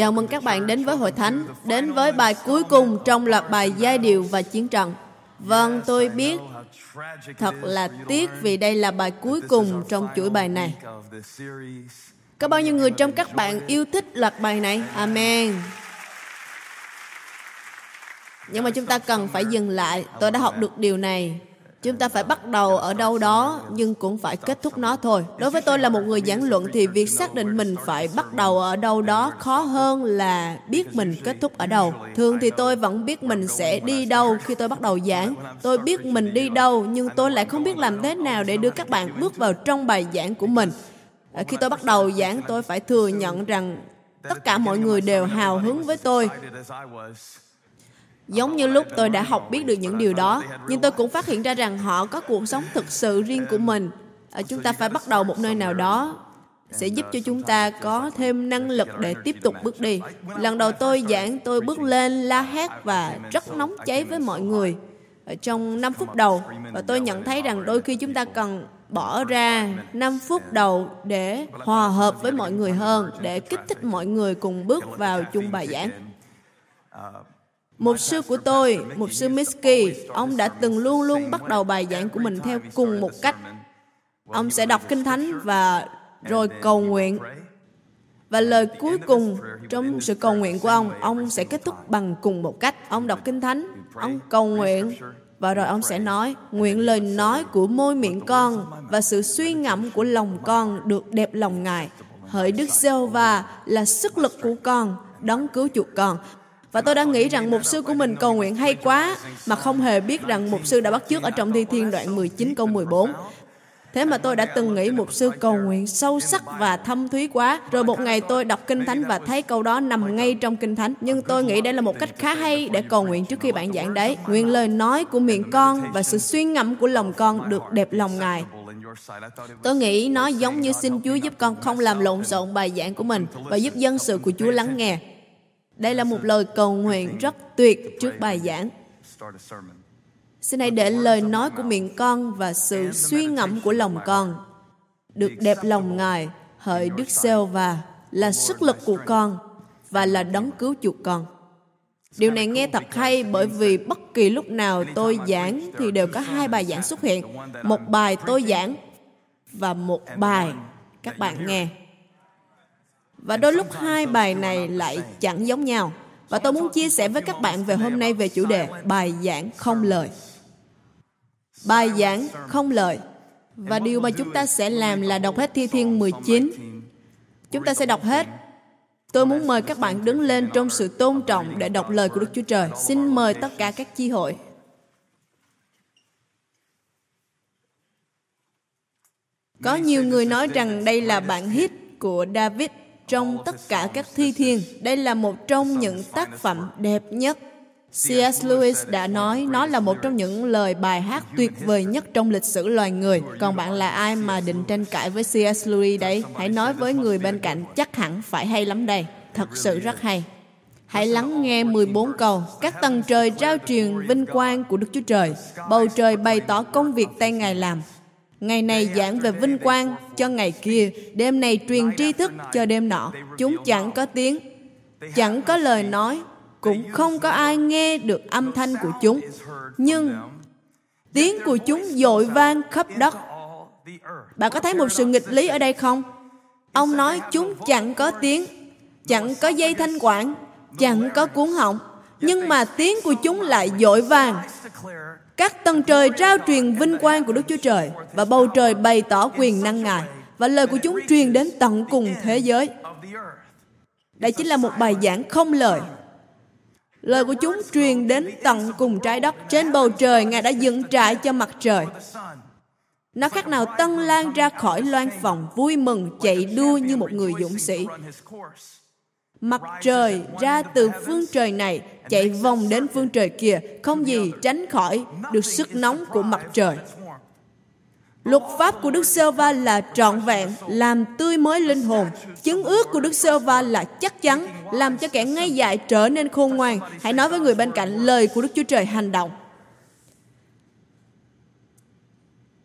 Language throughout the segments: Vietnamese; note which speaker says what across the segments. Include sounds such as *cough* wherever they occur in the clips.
Speaker 1: Chào mừng các bạn đến với Hội Thánh, đến với bài cuối cùng trong loạt bài giai điệu và chiến trận. Vâng, tôi biết thật là tiếc vì đây là bài cuối cùng trong chuỗi bài này. Có bao nhiêu người trong các bạn yêu thích loạt bài này? Amen. Nhưng mà chúng ta cần phải dừng lại. Tôi đã học được điều này chúng ta phải bắt đầu ở đâu đó, nhưng cũng phải kết thúc nó thôi. Đối với tôi là một người giảng luận thì việc xác định mình phải bắt đầu ở đâu đó khó hơn là biết mình kết thúc ở đâu. Thường thì tôi vẫn biết mình sẽ đi đâu khi tôi bắt đầu giảng. Tôi biết mình đi đâu, nhưng tôi lại không biết làm thế nào để đưa các bạn bước vào trong bài giảng của mình. À, khi tôi bắt đầu giảng, tôi phải thừa nhận rằng tất cả mọi người đều hào hứng với tôi. Giống như lúc tôi đã học biết được những điều đó, nhưng tôi cũng phát hiện ra rằng họ có cuộc sống thực sự riêng của mình. Ờ, chúng ta phải bắt đầu một nơi nào đó sẽ giúp cho chúng ta có thêm năng lực để tiếp tục bước đi. Lần đầu tôi giảng, tôi bước lên la hét và rất nóng cháy với mọi người ở trong 5 phút đầu và tôi nhận thấy rằng đôi khi chúng ta cần bỏ ra 5 phút đầu để hòa hợp với mọi người hơn, để kích thích mọi người cùng bước vào chung bài giảng. Một sư của tôi, một sư Miski, ông đã từng luôn luôn bắt đầu bài giảng của mình theo cùng một cách. Ông sẽ đọc Kinh Thánh và rồi cầu nguyện. Và lời cuối cùng trong sự cầu nguyện của ông, ông sẽ kết thúc bằng cùng một cách. Ông đọc Kinh Thánh, ông cầu nguyện, và rồi ông sẽ nói, nguyện lời nói của môi miệng con và sự suy ngẫm của lòng con được đẹp lòng Ngài. Hỡi Đức giê va là sức lực của con, đấng cứu chuộc con. Và tôi đã nghĩ rằng mục sư của mình cầu nguyện hay quá, mà không hề biết rằng mục sư đã bắt chước ở trong thi thiên đoạn 19 câu 14. Thế mà tôi đã từng nghĩ mục sư cầu nguyện sâu sắc và thâm thúy quá. Rồi một ngày tôi đọc Kinh Thánh và thấy câu đó nằm ngay trong Kinh Thánh. Nhưng tôi nghĩ đây là một cách khá hay để cầu nguyện trước khi bạn giảng đấy. Nguyện lời nói của miệng con và sự suy ngẫm của lòng con được đẹp lòng Ngài. Tôi nghĩ nó giống như xin Chúa giúp con không làm lộn xộn bài giảng của mình và giúp dân sự của Chúa lắng nghe. Đây là một lời cầu nguyện rất tuyệt trước bài giảng. Xin hãy để lời nói của miệng con và sự suy ngẫm của lòng con được đẹp lòng Ngài, hỡi Đức Sêu và là sức lực của con và là đấng cứu chuộc con. Điều này nghe thật hay bởi vì bất kỳ lúc nào tôi giảng thì đều có hai bài giảng xuất hiện. Một bài tôi giảng và một bài các bạn nghe. Và đôi lúc hai bài này lại chẳng giống nhau. Và tôi muốn chia sẻ với các bạn về hôm nay về chủ đề bài giảng không lời. Bài giảng không lời. Và điều mà chúng ta sẽ làm là đọc hết Thi Thiên 19. Chúng ta sẽ đọc hết. Tôi muốn mời các bạn đứng lên trong sự tôn trọng để đọc lời của Đức Chúa Trời. Xin mời tất cả các chi hội. Có nhiều người nói rằng đây là bản hit của David trong tất cả các thi thiên. Đây là một trong những tác phẩm đẹp nhất. C.S. Lewis đã nói nó là một trong những lời bài hát tuyệt vời nhất trong lịch sử loài người. Còn bạn là ai mà định tranh cãi với C.S. Lewis đấy? Hãy nói với người bên cạnh, chắc hẳn phải hay lắm đây. Thật sự rất hay. Hãy lắng nghe 14 câu. Các tầng trời trao truyền vinh quang của Đức Chúa Trời. Bầu trời bày tỏ công việc tay Ngài làm. Ngày này giảng về vinh quang cho ngày kia, đêm này truyền tri thức cho đêm nọ. Chúng chẳng có tiếng, chẳng có lời nói, cũng không có ai nghe được âm thanh của chúng. Nhưng tiếng của chúng dội vang khắp đất. Bạn có thấy một sự nghịch lý ở đây không? Ông nói chúng chẳng có tiếng, chẳng có dây thanh quản, chẳng có cuốn họng, nhưng mà tiếng của chúng lại dội vàng các tầng trời trao truyền vinh quang của Đức Chúa Trời và bầu trời bày tỏ quyền năng Ngài và lời của chúng truyền đến tận cùng thế giới. Đây chính là một bài giảng không lời. Lời của chúng truyền đến tận cùng trái đất. Trên bầu trời, Ngài đã dựng trại cho mặt trời. Nó khác nào tân lan ra khỏi loan phòng vui mừng chạy đua như một người dũng sĩ. Mặt trời ra từ phương trời này chạy vòng đến phương trời kia, không gì tránh khỏi được sức nóng của mặt trời. Luật pháp của Đức Sơ Va là trọn vẹn, làm tươi mới linh hồn. Chứng ước của Đức Sơ Va là chắc chắn, làm cho kẻ ngay dại trở nên khôn ngoan. Hãy nói với người bên cạnh lời của Đức Chúa Trời hành động.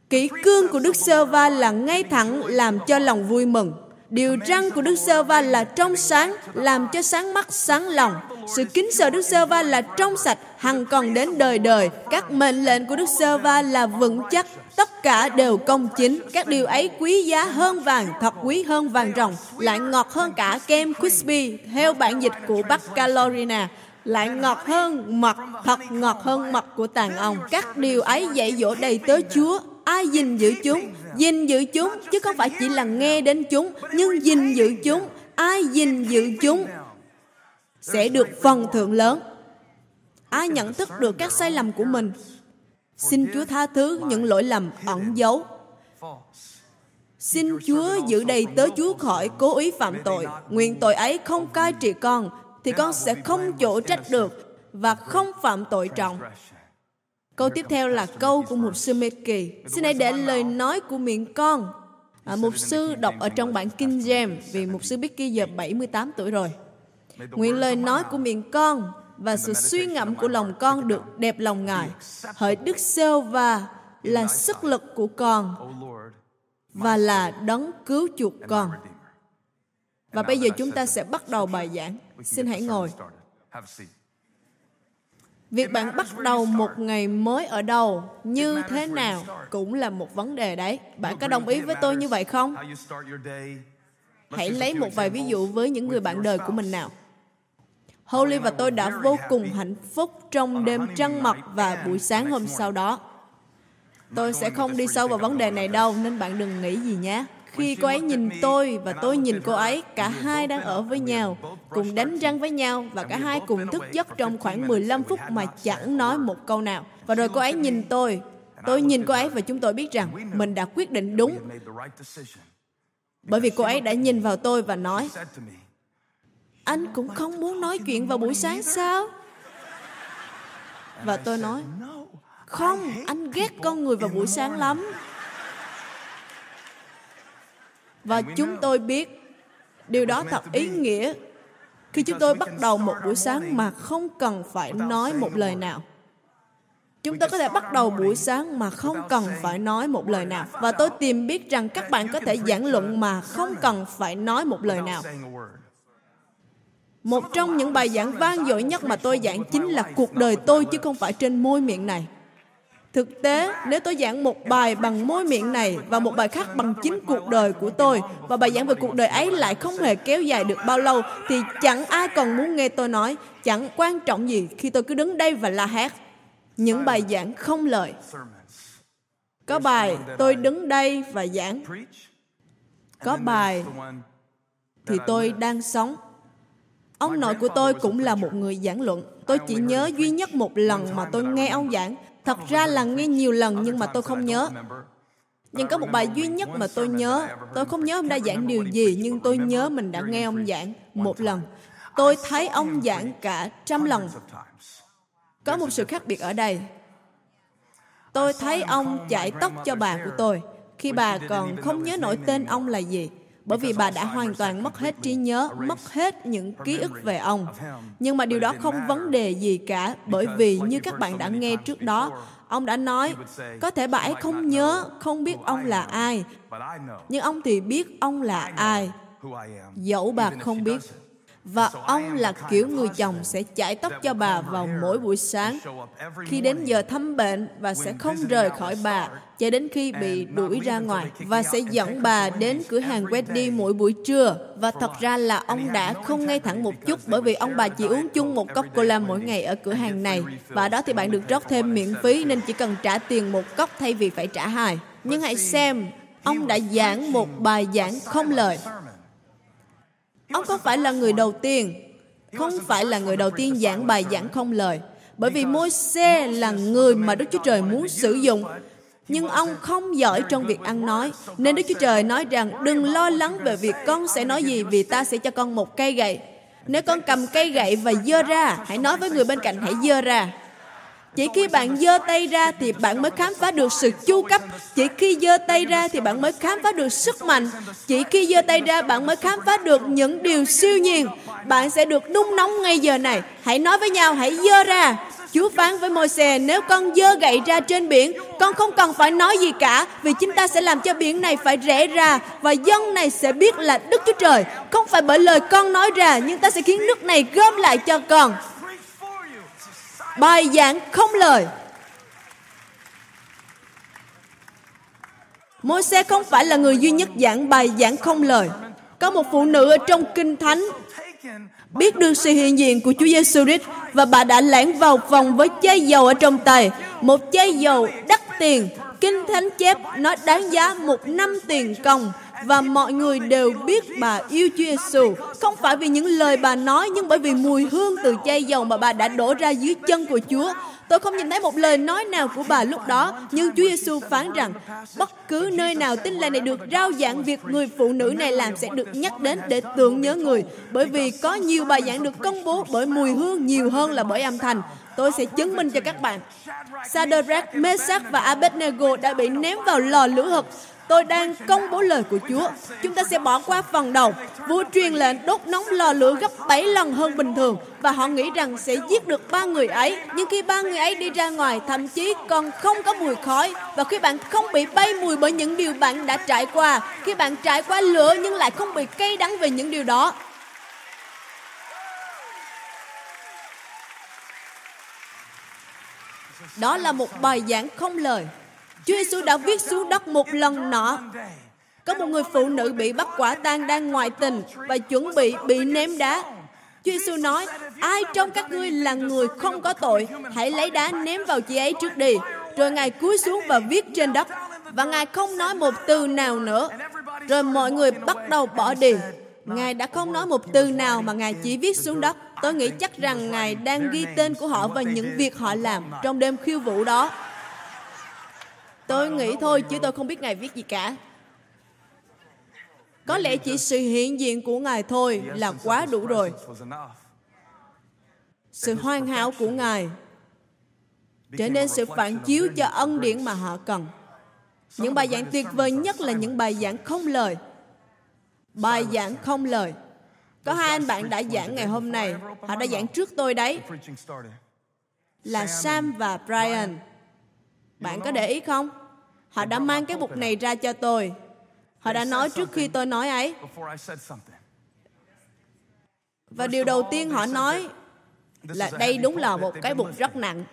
Speaker 1: Kỷ cương của Đức Sơ Va là ngay thẳng làm cho lòng vui mừng. Điều răn của Đức Sơ Va là trong sáng, làm cho sáng mắt sáng lòng. Sự kính sợ Đức Sơ Va là trong sạch, hằng còn đến đời đời. Các mệnh lệnh của Đức Sơ Va là vững chắc, tất cả đều công chính. Các điều ấy quý giá hơn vàng, thật quý hơn vàng ròng, lại ngọt hơn cả kem crispy, theo bản dịch của Bắc Carolina lại ngọt hơn mật, thật ngọt hơn mật của tàn ong. Các điều ấy dạy dỗ đầy tớ Chúa, ai gìn giữ chúng, gìn giữ chúng, chứ không phải chỉ là nghe đến chúng, nhưng gìn giữ chúng. Ai gìn giữ chúng sẽ được phần thưởng lớn. Ai nhận thức được các sai lầm của mình, xin chúa tha thứ những lỗi lầm ẩn giấu. Xin chúa giữ đầy tớ chúa khỏi cố ý phạm tội. Nguyện tội ấy không cai trị con, thì con sẽ không chỗ trách được và không phạm tội trọng. Câu tiếp theo là câu của mục sư Mê Kỳ. Xin hãy để lời nói của miệng con. À, mục sư đọc ở trong bản King James vì mục sư Becky giờ 78 tuổi rồi. Nguyện lời nói của miệng con và sự suy ngẫm của lòng con được đẹp lòng Ngài. Hỡi Đức Sêu và là sức lực của con và là đấng cứu chuộc con. Và bây giờ chúng ta sẽ bắt đầu bài giảng. Xin hãy ngồi. Việc bạn bắt đầu một ngày mới ở đâu, như thế nào cũng là một vấn đề đấy. Bạn có đồng ý với tôi như vậy không? Hãy lấy một vài ví dụ với những người bạn đời của mình nào. Holly và tôi đã vô cùng hạnh phúc trong đêm trăng mật và buổi sáng hôm sau đó. Tôi sẽ không đi sâu vào vấn đề này đâu, nên bạn đừng nghĩ gì nhé. Khi cô ấy nhìn tôi và tôi nhìn cô ấy, cả hai đang ở với nhau, cùng đánh răng với nhau và cả hai cùng thức giấc trong khoảng 15 phút mà chẳng nói một câu nào. Và rồi cô ấy nhìn tôi, tôi nhìn cô ấy và chúng tôi biết rằng mình đã quyết định đúng. Bởi vì cô ấy đã nhìn vào tôi và nói, anh cũng không muốn nói chuyện vào buổi sáng sao? Và tôi nói, không, anh ghét con người vào buổi sáng lắm. Và chúng tôi biết điều đó thật ý nghĩa khi chúng tôi bắt đầu một buổi sáng mà không cần phải nói một lời nào. Chúng tôi có thể bắt đầu buổi sáng mà không cần phải nói một lời nào. Và tôi tìm biết rằng các bạn có thể giảng luận mà không cần phải nói một lời nào. Một trong những bài giảng vang dội nhất mà tôi giảng chính là cuộc đời tôi chứ không phải trên môi miệng này. Thực tế, nếu tôi giảng một bài bằng môi miệng này và một bài khác bằng chính cuộc đời của tôi và bài giảng về cuộc đời ấy lại không hề kéo dài được bao lâu thì chẳng ai còn muốn nghe tôi nói, chẳng quan trọng gì khi tôi cứ đứng đây và la hét. Những bài giảng không lời. Có bài tôi đứng đây và giảng. Có bài thì tôi đang sống. Ông nội của tôi cũng là một người giảng luận. Tôi chỉ nhớ duy nhất một lần mà tôi nghe ông giảng Thật ra là nghe nhiều lần nhưng mà tôi không nhớ. Nhưng có một bài duy nhất mà tôi nhớ. Tôi không nhớ ông đã giảng điều gì, nhưng tôi nhớ mình đã nghe ông giảng một lần. Tôi thấy ông giảng cả trăm lần. Có một sự khác biệt ở đây. Tôi thấy ông chải tóc cho bà của tôi khi bà còn không nhớ nổi tên ông là gì bởi vì bà đã hoàn toàn mất hết trí nhớ, mất hết những ký ức về ông. Nhưng mà điều đó không vấn đề gì cả, bởi vì như các bạn đã nghe trước đó, ông đã nói, có thể bà ấy không nhớ, không biết ông là ai, nhưng ông thì biết ông là ai, dẫu bà không biết và ông là kiểu người chồng sẽ chải tóc cho bà vào mỗi buổi sáng. Khi đến giờ thăm bệnh và sẽ không rời khỏi bà cho đến khi bị đuổi ra ngoài và sẽ dẫn bà đến cửa hàng Wendy mỗi buổi trưa. Và thật ra là ông đã không ngay thẳng một chút bởi vì ông bà chỉ uống chung một cốc cola mỗi ngày ở cửa hàng này. Và đó thì bạn được rót thêm miễn phí nên chỉ cần trả tiền một cốc thay vì phải trả hai. Nhưng hãy xem, ông đã giảng một bài giảng không lời. Ông không phải là người đầu tiên, không phải là người đầu tiên giảng bài giảng không lời. Bởi vì môi xe là người mà Đức Chúa Trời muốn sử dụng. Nhưng ông không giỏi trong việc ăn nói. Nên Đức Chúa Trời nói rằng đừng lo lắng về việc con sẽ nói gì vì ta sẽ cho con một cây gậy. Nếu con cầm cây gậy và dơ ra, hãy nói với người bên cạnh hãy dơ ra. Chỉ khi bạn giơ tay ra thì bạn mới khám phá được sự chu cấp. Chỉ khi giơ tay ra thì bạn mới khám phá được sức mạnh. Chỉ khi giơ tay ra bạn mới khám phá được những điều siêu nhiên. Bạn sẽ được nung nóng ngay giờ này. Hãy nói với nhau, hãy giơ ra. Chúa phán với môi xe nếu con dơ gậy ra trên biển, con không cần phải nói gì cả, vì chúng ta sẽ làm cho biển này phải rẽ ra, và dân này sẽ biết là Đức Chúa Trời. Không phải bởi lời con nói ra, nhưng ta sẽ khiến nước này gom lại cho con. Bài giảng không lời môi xe không phải là người duy nhất giảng bài giảng không lời. Có một phụ nữ ở trong Kinh Thánh biết được sự hiện diện của Chúa Giêsu Christ và bà đã lẻn vào phòng với chai dầu ở trong tay, một chai dầu đắt tiền. Kinh Thánh chép nó đáng giá một năm tiền công và mọi người đều biết bà yêu Chúa Giêsu không phải vì những lời bà nói nhưng bởi vì mùi hương từ chai dầu mà bà đã đổ ra dưới chân của Chúa. Tôi không nhìn thấy một lời nói nào của bà lúc đó, nhưng Chúa Giêsu phán rằng bất cứ nơi nào tin lành này được rao giảng việc người phụ nữ này làm sẽ được nhắc đến để tưởng nhớ người, bởi vì có nhiều bài giảng được công bố bởi mùi hương nhiều hơn là bởi âm thanh. Tôi sẽ chứng minh cho các bạn. Sadrach, Meshach và Abednego đã bị ném vào lò lửa hực Tôi đang công bố lời của Chúa. Chúng ta sẽ bỏ qua phần đầu. Vua truyền lệnh đốt nóng lò lửa gấp 7 lần hơn bình thường và họ nghĩ rằng sẽ giết được ba người ấy. Nhưng khi ba người ấy đi ra ngoài, thậm chí còn không có mùi khói và khi bạn không bị bay mùi bởi những điều bạn đã trải qua, khi bạn trải qua lửa nhưng lại không bị cay đắng về những điều đó, Đó là một bài giảng không lời. Chúa Giêsu đã viết xuống đất một lần nọ. Có một người phụ nữ bị bắt quả tang đang ngoại tình và chuẩn bị bị ném đá. Chúa Giêsu nói, ai trong các ngươi là người không có tội, hãy lấy đá ném vào chị ấy trước đi. Rồi Ngài cúi xuống và viết trên đất. Và Ngài không nói một từ nào nữa. Rồi mọi người bắt đầu bỏ đi. Ngài đã không nói một từ nào mà Ngài chỉ viết xuống đất. Tôi nghĩ chắc rằng Ngài đang ghi tên của họ và những việc họ làm trong đêm khiêu vũ đó. Tôi nghĩ thôi, chứ tôi không biết Ngài viết gì cả. Có lẽ chỉ sự hiện diện của Ngài thôi là quá đủ rồi. Sự hoàn hảo của Ngài trở nên sự phản chiếu cho ân điển mà họ cần. Những bài giảng tuyệt vời nhất là những bài giảng không lời. Bài giảng không lời. Có hai anh bạn đã giảng ngày hôm nay Họ đã giảng trước tôi đấy. Là Sam và Brian. Bạn có để ý không? Họ đã mang cái bục này ra cho tôi. Họ đã nói trước khi tôi nói ấy. Và điều đầu tiên họ nói là đây đúng là một cái bục rất nặng.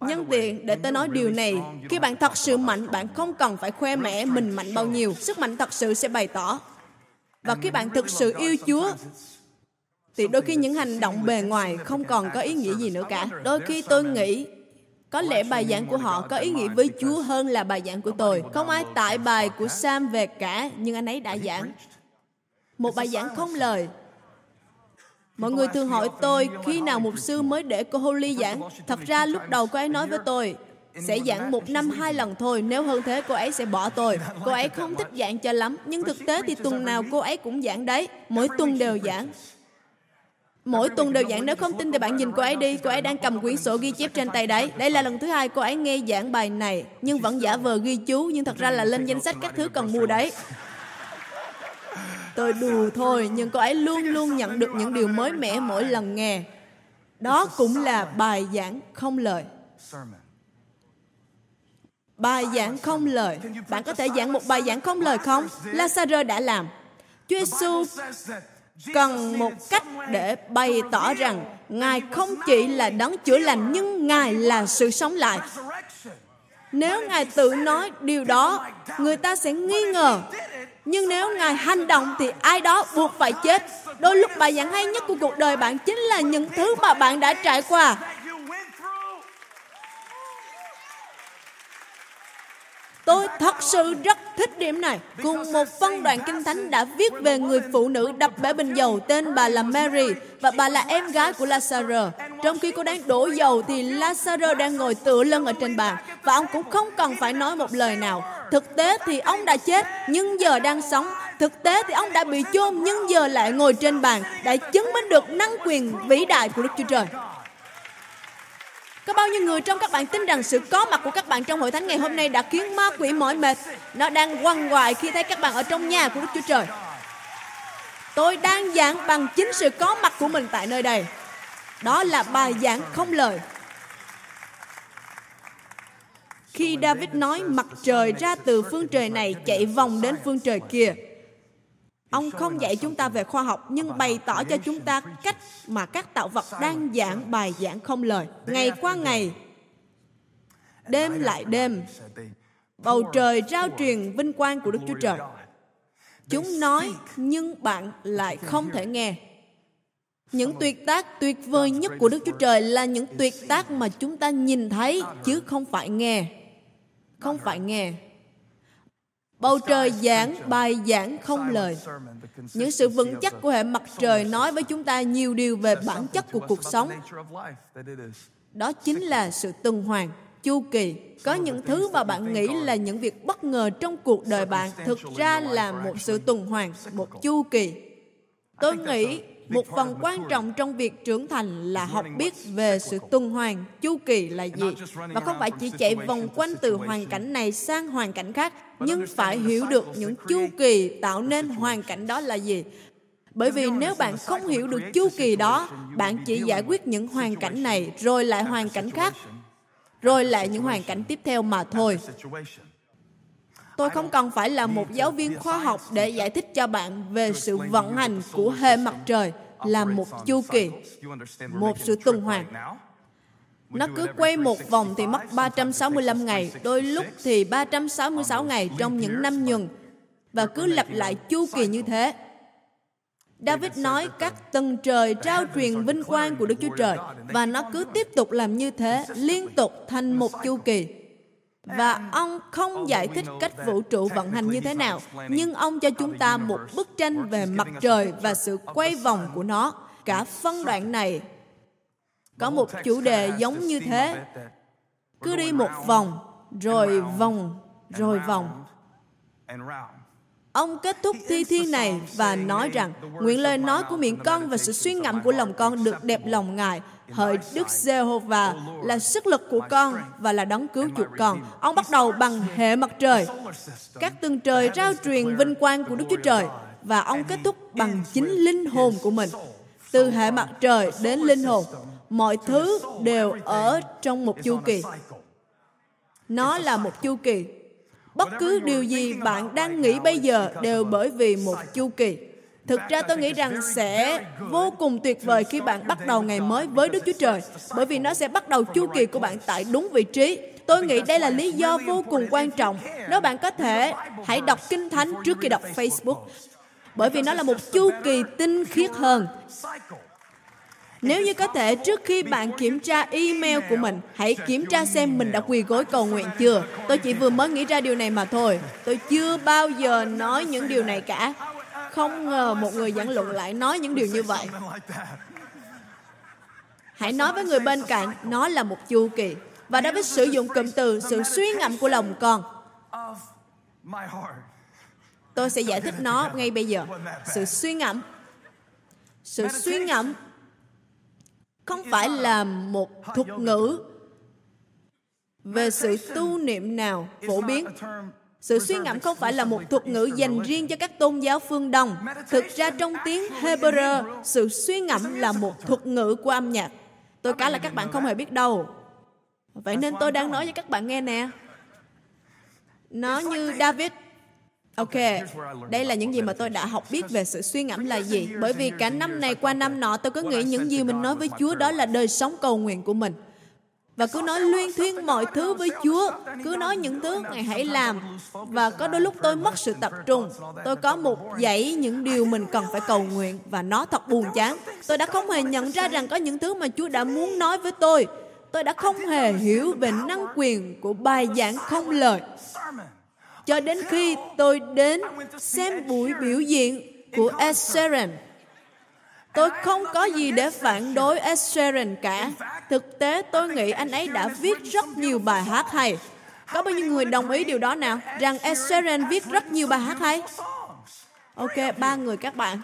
Speaker 1: Nhân tiện để tôi nói điều này, khi bạn thật sự mạnh, bạn không cần phải khoe mẽ mình mạnh bao nhiêu. Sức mạnh thật sự sẽ bày tỏ. Và khi bạn thực sự yêu Chúa, thì đôi khi những hành động bề ngoài không còn có ý nghĩa gì nữa cả. Đôi khi tôi nghĩ có lẽ bài giảng của họ có ý nghĩa với Chúa hơn là bài giảng của tôi. Không ai tải bài của Sam về cả, nhưng anh ấy đã giảng. Một bài giảng không lời. Mọi người thường hỏi tôi khi nào mục sư mới để cô Holly giảng. Thật ra lúc đầu cô ấy nói với tôi, sẽ giảng một năm hai lần thôi, nếu hơn thế cô ấy sẽ bỏ tôi. Cô ấy không thích giảng cho lắm, nhưng thực tế thì tuần nào cô ấy cũng giảng đấy, mỗi tuần đều giảng. Mỗi tuần đều giảng nếu không tin thì bạn nhìn cô ấy đi. Cô ấy đang cầm quyển sổ ghi chép trên tay đấy. Đây là lần thứ hai cô ấy nghe giảng bài này, Nhưng vẫn giả vờ ghi chú, Nhưng thật ra là lên danh sách các thứ cần mua đấy. Tôi đùa thôi, Nhưng cô ấy luôn luôn nhận được những điều mới mẻ mỗi lần nghe. Đó cũng là bài giảng không lời. Bài giảng không lời. Bạn có thể giảng một bài giảng không lời không? Lazarus đã làm. Chúa Giêsu cần một cách để bày tỏ rằng Ngài không chỉ là đấng chữa lành nhưng Ngài là sự sống lại. Nếu Ngài tự nói điều đó, người ta sẽ nghi ngờ. Nhưng nếu Ngài hành động thì ai đó buộc phải chết. Đôi lúc bài giảng hay nhất của cuộc đời bạn chính là những thứ mà bạn đã trải qua. Tôi thật sự rất thích điểm này. Cùng một phân đoạn kinh thánh đã viết về người phụ nữ đập bể bình dầu tên bà là Mary và bà là em gái của Lazarus. Trong khi cô đang đổ dầu thì Lazarus đang ngồi tựa lưng ở trên bàn và ông cũng không cần phải nói một lời nào. Thực tế thì ông đã chết nhưng giờ đang sống. Thực tế thì ông đã bị chôn nhưng giờ lại ngồi trên bàn đã chứng minh được năng quyền vĩ đại của Đức Chúa Trời. Có bao nhiêu người trong các bạn tin rằng sự có mặt của các bạn trong hội thánh ngày hôm nay đã khiến ma quỷ mỏi mệt? Nó đang quăng hoài khi thấy các bạn ở trong nhà của Đức Chúa Trời. Tôi đang giảng bằng chính sự có mặt của mình tại nơi đây. Đó là bài giảng không lời. Khi David nói mặt trời ra từ phương trời này chạy vòng đến phương trời kia, Ông không dạy chúng ta về khoa học nhưng bày tỏ cho chúng ta cách mà các tạo vật đang giảng bài giảng không lời. Ngày qua ngày, đêm lại đêm, bầu trời rao truyền vinh quang của Đức Chúa Trời. Chúng nói nhưng bạn lại không thể nghe. Những tuyệt tác tuyệt vời nhất của Đức Chúa Trời là những tuyệt tác mà chúng ta nhìn thấy chứ không phải nghe. Không phải nghe. Bầu trời giảng bài giảng không lời. Những sự vững chắc của hệ mặt trời nói với chúng ta nhiều điều về bản chất của cuộc sống. Đó chính là sự tuần hoàn, chu kỳ. Có những thứ mà bạn nghĩ là những việc bất ngờ trong cuộc đời bạn thực ra là một sự tuần hoàn, một chu kỳ. Tôi nghĩ một phần quan trọng trong việc trưởng thành là học biết về sự tuần hoàn chu kỳ là gì. và không phải chỉ chạy vòng quanh từ hoàn cảnh này sang hoàn cảnh khác nhưng phải hiểu được những chu kỳ tạo nên hoàn cảnh đó là gì. Bởi vì nếu bạn không hiểu được chu kỳ đó bạn chỉ giải quyết những hoàn cảnh này rồi lại hoàn cảnh khác rồi lại những hoàn cảnh tiếp theo mà thôi tôi không cần phải là một giáo viên khoa học để giải thích cho bạn về sự vận hành của hệ mặt trời là một chu kỳ, một sự tuần hoàn. Nó cứ quay một vòng thì mất 365 ngày, đôi lúc thì 366 ngày trong những năm nhuần, và cứ lặp lại chu kỳ như thế. David nói các tầng trời trao truyền vinh quang của Đức Chúa Trời và nó cứ tiếp tục làm như thế liên tục thành một chu kỳ. Và ông không giải thích cách vũ trụ vận hành như thế nào, nhưng ông cho chúng ta một bức tranh về mặt trời và sự quay vòng của nó. Cả phân đoạn này có một chủ đề giống như thế. Cứ đi một vòng, rồi vòng, rồi vòng. Ông kết thúc thi thiên này và nói rằng nguyện lời nói của miệng con và sự suy ngẫm của lòng con được đẹp lòng Ngài hỡi Đức Giê-hô-va là sức lực của con và là đấng cứu chuộc con. Ông bắt đầu bằng hệ mặt trời. Các tầng trời rao truyền vinh quang của Đức Chúa Trời và ông kết thúc bằng chính linh hồn của mình. Từ hệ mặt trời đến linh hồn, mọi thứ đều ở trong một chu kỳ. Nó là một chu kỳ. Bất cứ điều gì bạn đang nghĩ bây giờ đều bởi vì một chu kỳ. Thực ra tôi nghĩ rằng sẽ vô cùng tuyệt vời khi bạn bắt đầu ngày mới với Đức Chúa Trời, bởi vì nó sẽ bắt đầu chu kỳ của bạn tại đúng vị trí. Tôi nghĩ đây là lý do vô cùng quan trọng. Nếu bạn có thể, hãy đọc Kinh Thánh trước khi đọc Facebook, bởi vì nó là một chu kỳ tinh khiết hơn. Nếu như có thể, trước khi bạn kiểm tra email của mình, hãy kiểm tra xem mình đã quỳ gối cầu nguyện chưa. Tôi chỉ vừa mới nghĩ ra điều này mà thôi. Tôi chưa bao giờ nói những điều này cả. Không ngờ một người giảng luận lại nói những điều như vậy. Hãy nói với người bên cạnh, nó là một chu kỳ. Và David sử dụng cụm từ sự suy ngẫm của lòng con. Tôi sẽ giải thích nó ngay bây giờ. Sự suy ngẫm. Sự suy ngẫm không phải là một thuật ngữ về sự tu niệm nào phổ biến sự suy ngẫm không phải là một thuật ngữ dành riêng cho các tôn giáo phương Đông. Thực ra trong tiếng Hebrew, sự suy ngẫm là một thuật ngữ của âm nhạc. Tôi cả là các bạn không hề biết đâu. Vậy nên tôi đang nói cho các bạn nghe nè. Nó như David. Ok, đây là những gì mà tôi đã học biết về sự suy ngẫm là gì. Bởi vì cả năm này qua năm nọ tôi cứ nghĩ những gì mình nói với Chúa đó là đời sống cầu nguyện của mình và cứ nói luyên thuyên mọi thứ với Chúa, cứ nói những thứ Ngài hãy làm. Và có đôi lúc tôi mất sự tập trung. Tôi có một dãy những điều mình cần phải cầu nguyện và nó thật buồn chán. Tôi đã không hề nhận ra rằng có những thứ mà Chúa đã muốn nói với tôi. Tôi đã không hề hiểu về năng quyền của bài giảng không lời. Cho đến khi tôi đến xem buổi biểu diễn của Ed Sheeran Tôi không có gì để phản đối Ed Sheeran cả. Thực tế, tôi nghĩ anh ấy đã viết rất nhiều bài hát hay. Có bao nhiêu người đồng ý điều đó nào? Rằng Ed Sheeran viết rất nhiều bài hát hay? Ok, ba người các bạn.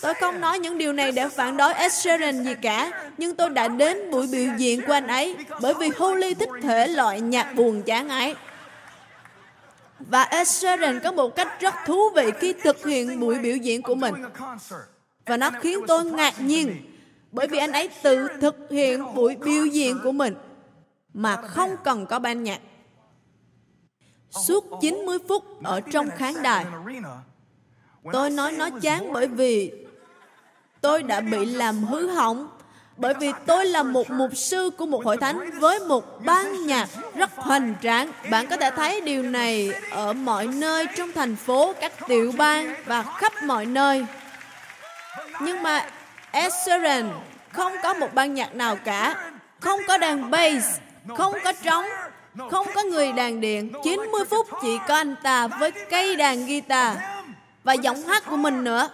Speaker 1: Tôi không nói những điều này để phản đối Ed Sheeran gì cả, nhưng tôi đã đến buổi biểu diễn của anh ấy bởi vì Holly thích thể loại nhạc buồn chán ấy. Và Ed Sheeran có một cách rất thú vị khi thực hiện buổi biểu diễn của mình. Và nó khiến tôi ngạc nhiên bởi vì anh ấy tự thực hiện buổi biểu diễn của mình mà không cần có ban nhạc. Suốt 90 phút ở trong khán đài, tôi nói nó chán bởi vì tôi đã bị làm hư hỏng bởi vì tôi là một mục sư của một hội thánh với một ban nhạc rất hoành tráng. Bạn có thể thấy điều này ở mọi nơi trong thành phố, các tiểu bang và khắp mọi nơi. Nhưng mà Ed không có một ban nhạc nào cả, không có đàn bass, không có trống, không có người đàn điện. 90 phút chỉ có anh ta với cây đàn guitar và giọng hát của mình nữa.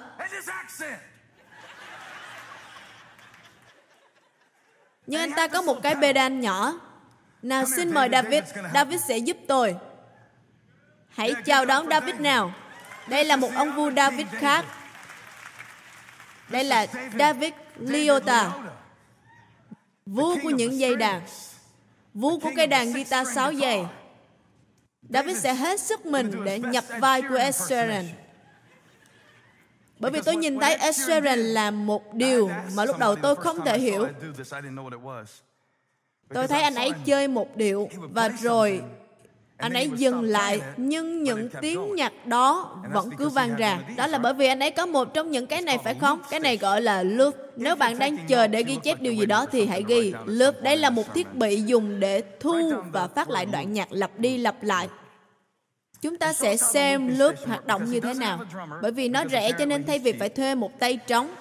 Speaker 1: Nhưng anh ta có một cái pedal nhỏ. Nào xin mời David, David sẽ giúp tôi. Hãy chào đón David nào. Đây là một ông vua David khác. Đây là David Liota, vua của những dây đàn, vua của cây đàn guitar 6 giày. David sẽ hết sức mình để nhập vai của Ed Sheeran. Bởi vì tôi nhìn thấy Ed Sheeran làm một điều mà lúc đầu tôi không thể hiểu. Tôi thấy anh ấy chơi một điệu và rồi anh ấy dừng lại nhưng những tiếng nhạc đó vẫn cứ vang ra. đó là bởi vì anh ấy có một trong những cái này phải không? Cái này gọi là loop. Nếu bạn đang chờ để ghi chép điều gì đó thì hãy ghi loop. Đây là một thiết bị dùng để thu và phát lại đoạn nhạc lặp đi lặp lại chúng ta sẽ xem loop hoạt động như thế nào. bởi vì nó rẻ cho nên thay vì phải thuê một tay trống.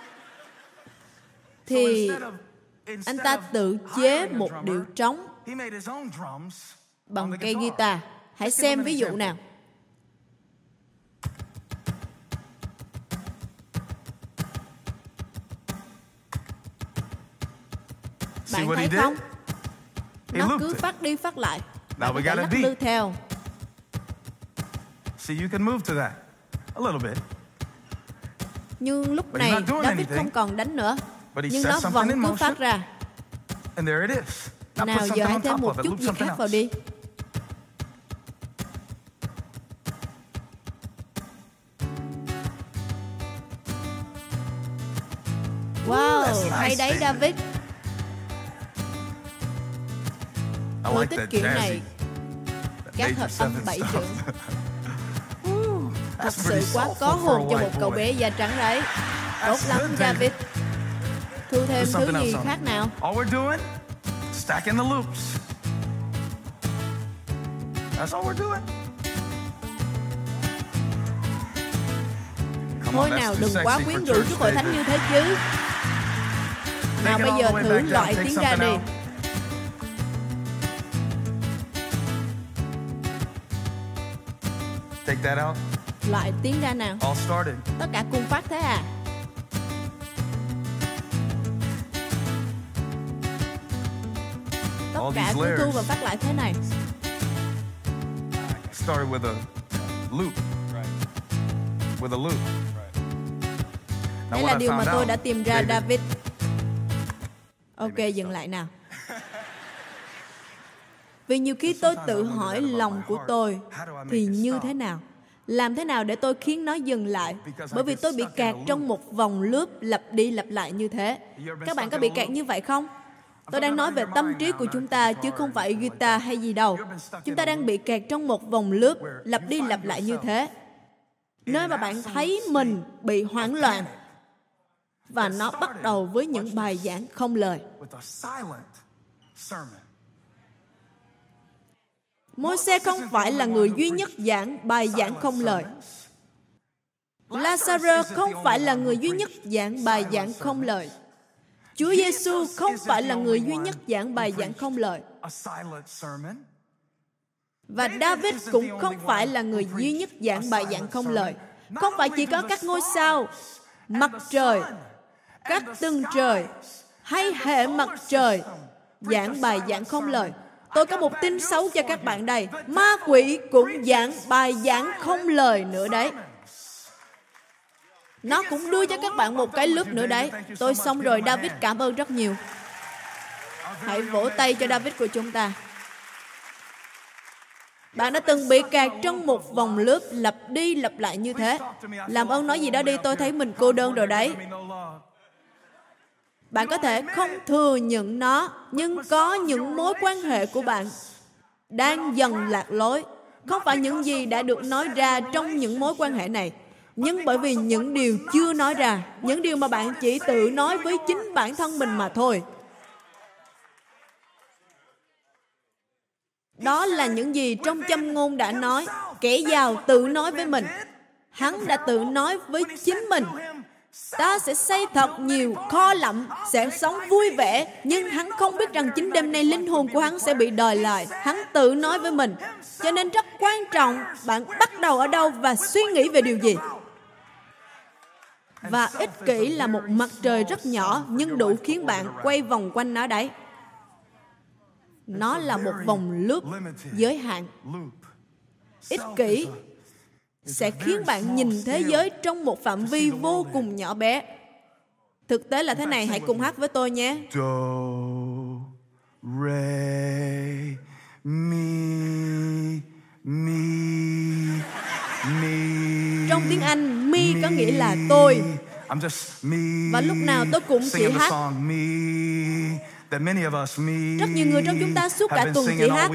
Speaker 1: Thì anh ta tự chế một điệu trống bằng cây guitar. hãy xem ví dụ nào. Bạn thấy không? Nó cứ phát đi phát lại. Bạn phải lắc lư theo
Speaker 2: See, you can move to that a little bit.
Speaker 1: Nhưng lúc này David không còn đánh nữa, nhưng nó vẫn cứ phát ra.
Speaker 2: And there it is. Now
Speaker 1: Nào giờ hãy thêm một chút gì khác vào đi. Wow, hay đấy David. Tôi thích kiểu này. Các hợp âm bảy trưởng. *laughs* Thật sự quá có hồn cho một cậu bé da trắng đấy. Tốt lắm, David. Thu thêm thứ gì khác nào?
Speaker 2: All we're doing, stacking the loops. That's all we're doing.
Speaker 1: Thôi nào đừng quá quyến rũ trước hội thánh như thế chứ. Nào bây giờ thử loại tiếng ra đi.
Speaker 2: Take that out.
Speaker 1: Loại tiếng ra nào.
Speaker 2: All started.
Speaker 1: Tất cả cùng phát thế à? Tất cả cứ thu và phát lại thế này.
Speaker 2: Started with a loop. With a loop. Now
Speaker 1: Đây là điều mà tôi đã tìm ra
Speaker 2: David,
Speaker 1: David. Ok, dừng lại nào. *laughs* Vì nhiều khi tôi tự hỏi lòng của tôi thì như thế nào? Làm thế nào để tôi khiến nó dừng lại? Bởi vì tôi bị kẹt trong một vòng lướp lặp đi lặp lại như thế. Các bạn có bị kẹt như vậy không? Tôi đang nói về tâm trí của chúng ta, chứ không phải guitar hay gì đâu. Chúng ta đang bị kẹt trong một vòng lướp lặp đi lặp lại như thế. Nơi mà bạn thấy mình bị hoảng loạn, và nó bắt đầu với những bài giảng không lời.
Speaker 2: with a silent sermon.
Speaker 1: Môi-se không phải là người duy nhất giảng bài giảng không lời. Lazarus không phải là người duy nhất giảng bài giảng không lời. Chúa Giêsu không phải là người duy nhất giảng bài giảng không lời. Và David cũng không phải là người duy nhất giảng bài giảng không lời. Không phải chỉ có các ngôi sao, mặt trời, các tầng trời hay hệ mặt trời giảng bài giảng không lời. Tôi có một tin xấu cho các bạn đây. Ma quỷ cũng giảng bài giảng không lời nữa đấy. Nó cũng đưa cho các bạn một cái lớp nữa đấy. Tôi xong rồi, David cảm ơn rất nhiều. Hãy vỗ tay cho David của chúng ta. Bạn đã từng bị kẹt trong một vòng loop lặp đi lặp lại như thế. Làm ơn nói gì đó đi, tôi thấy mình cô đơn rồi đấy. Bạn có thể không thừa nhận nó, nhưng có những mối quan hệ của bạn đang dần lạc lối. Không phải những gì đã được nói ra trong những mối quan hệ này, nhưng bởi vì những điều chưa nói ra, những điều mà bạn chỉ tự nói với chính bản thân mình mà thôi. Đó là những gì trong châm ngôn đã nói. Kẻ giàu tự nói với mình. Hắn đã tự nói với chính mình. Ta sẽ xây thật nhiều kho lạnh, sẽ sống vui vẻ, nhưng hắn không biết rằng chính đêm nay linh hồn của hắn sẽ bị đòi lại. Hắn tự nói với mình. Cho nên rất quan trọng bạn bắt đầu ở đâu và suy nghĩ về điều gì. Và ích kỷ là một mặt trời rất nhỏ nhưng đủ khiến bạn quay vòng quanh nó đấy nó là một vòng loop giới hạn ích kỷ sẽ khiến bạn nhìn thế giới trong một phạm vi vô cùng nhỏ bé thực tế là thế này hãy cùng hát với tôi nhé
Speaker 2: Do, re, mi, mi, mi.
Speaker 1: trong tiếng anh mi có nghĩa là tôi. Và lúc nào tôi cũng chỉ hát. Rất nhiều người trong chúng ta suốt cả tuần chỉ hát.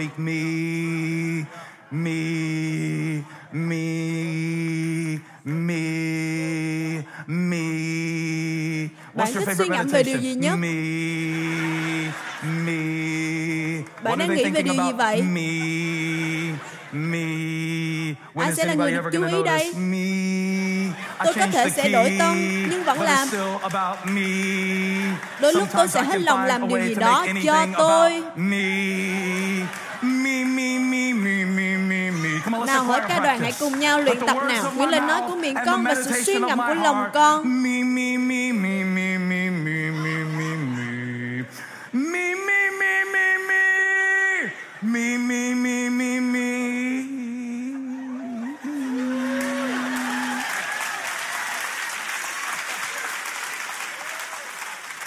Speaker 2: Me, me, me, me.
Speaker 1: Bạn
Speaker 2: your
Speaker 1: thích suy ngẫm về điều gì nhất?
Speaker 2: Me, me.
Speaker 1: Bạn đang nghĩ về điều gì vậy?
Speaker 2: Me, Me. When
Speaker 1: Ai sẽ là người chú ý đây?
Speaker 2: Me.
Speaker 1: Tôi có thể sẽ đổi tông nhưng vẫn làm. Đôi lúc tôi sẽ hết lòng làm điều gì đó cho tôi. Nào hỏi ca đoàn hãy cùng nhau luyện tập nào Những lời nói của miệng con và sự suy ngẫm của lòng con
Speaker 2: Me me me me me me me me me me me me me, me, me, me, me.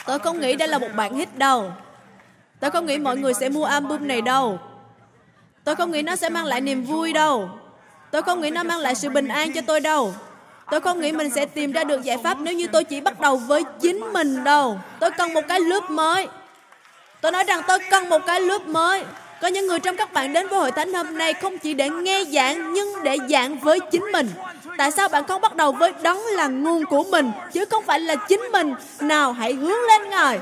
Speaker 1: Tôi không nghĩ đây là một bản hit đâu. Tôi không nghĩ mọi người sẽ mua album này đâu. Tôi không nghĩ nó sẽ mang lại niềm vui đâu. Tôi không nghĩ nó mang lại sự bình an cho tôi đâu. Tôi không nghĩ mình sẽ tìm ra được giải pháp nếu như tôi chỉ bắt đầu với chính mình đâu. Tôi cần một cái lớp mới. Tôi nói rằng tôi cần một cái lớp mới. Có những người trong các bạn đến với hội thánh hôm nay không chỉ để nghe giảng, nhưng để giảng với chính mình. Tại sao bạn không bắt đầu với đấng là nguồn của mình chứ không phải là chính mình? Nào hãy hướng lên Ngài.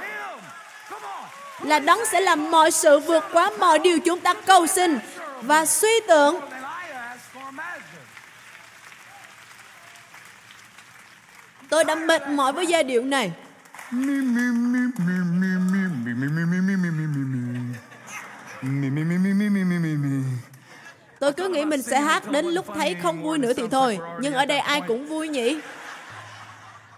Speaker 1: Là đấng sẽ làm mọi sự vượt quá mọi điều chúng ta cầu xin và suy tưởng. Tôi đã mệt mỏi với giai điệu này. Tôi cứ nghĩ mình sẽ hát đến lúc thấy không vui nữa thì thôi. Nhưng ở đây ai cũng vui nhỉ?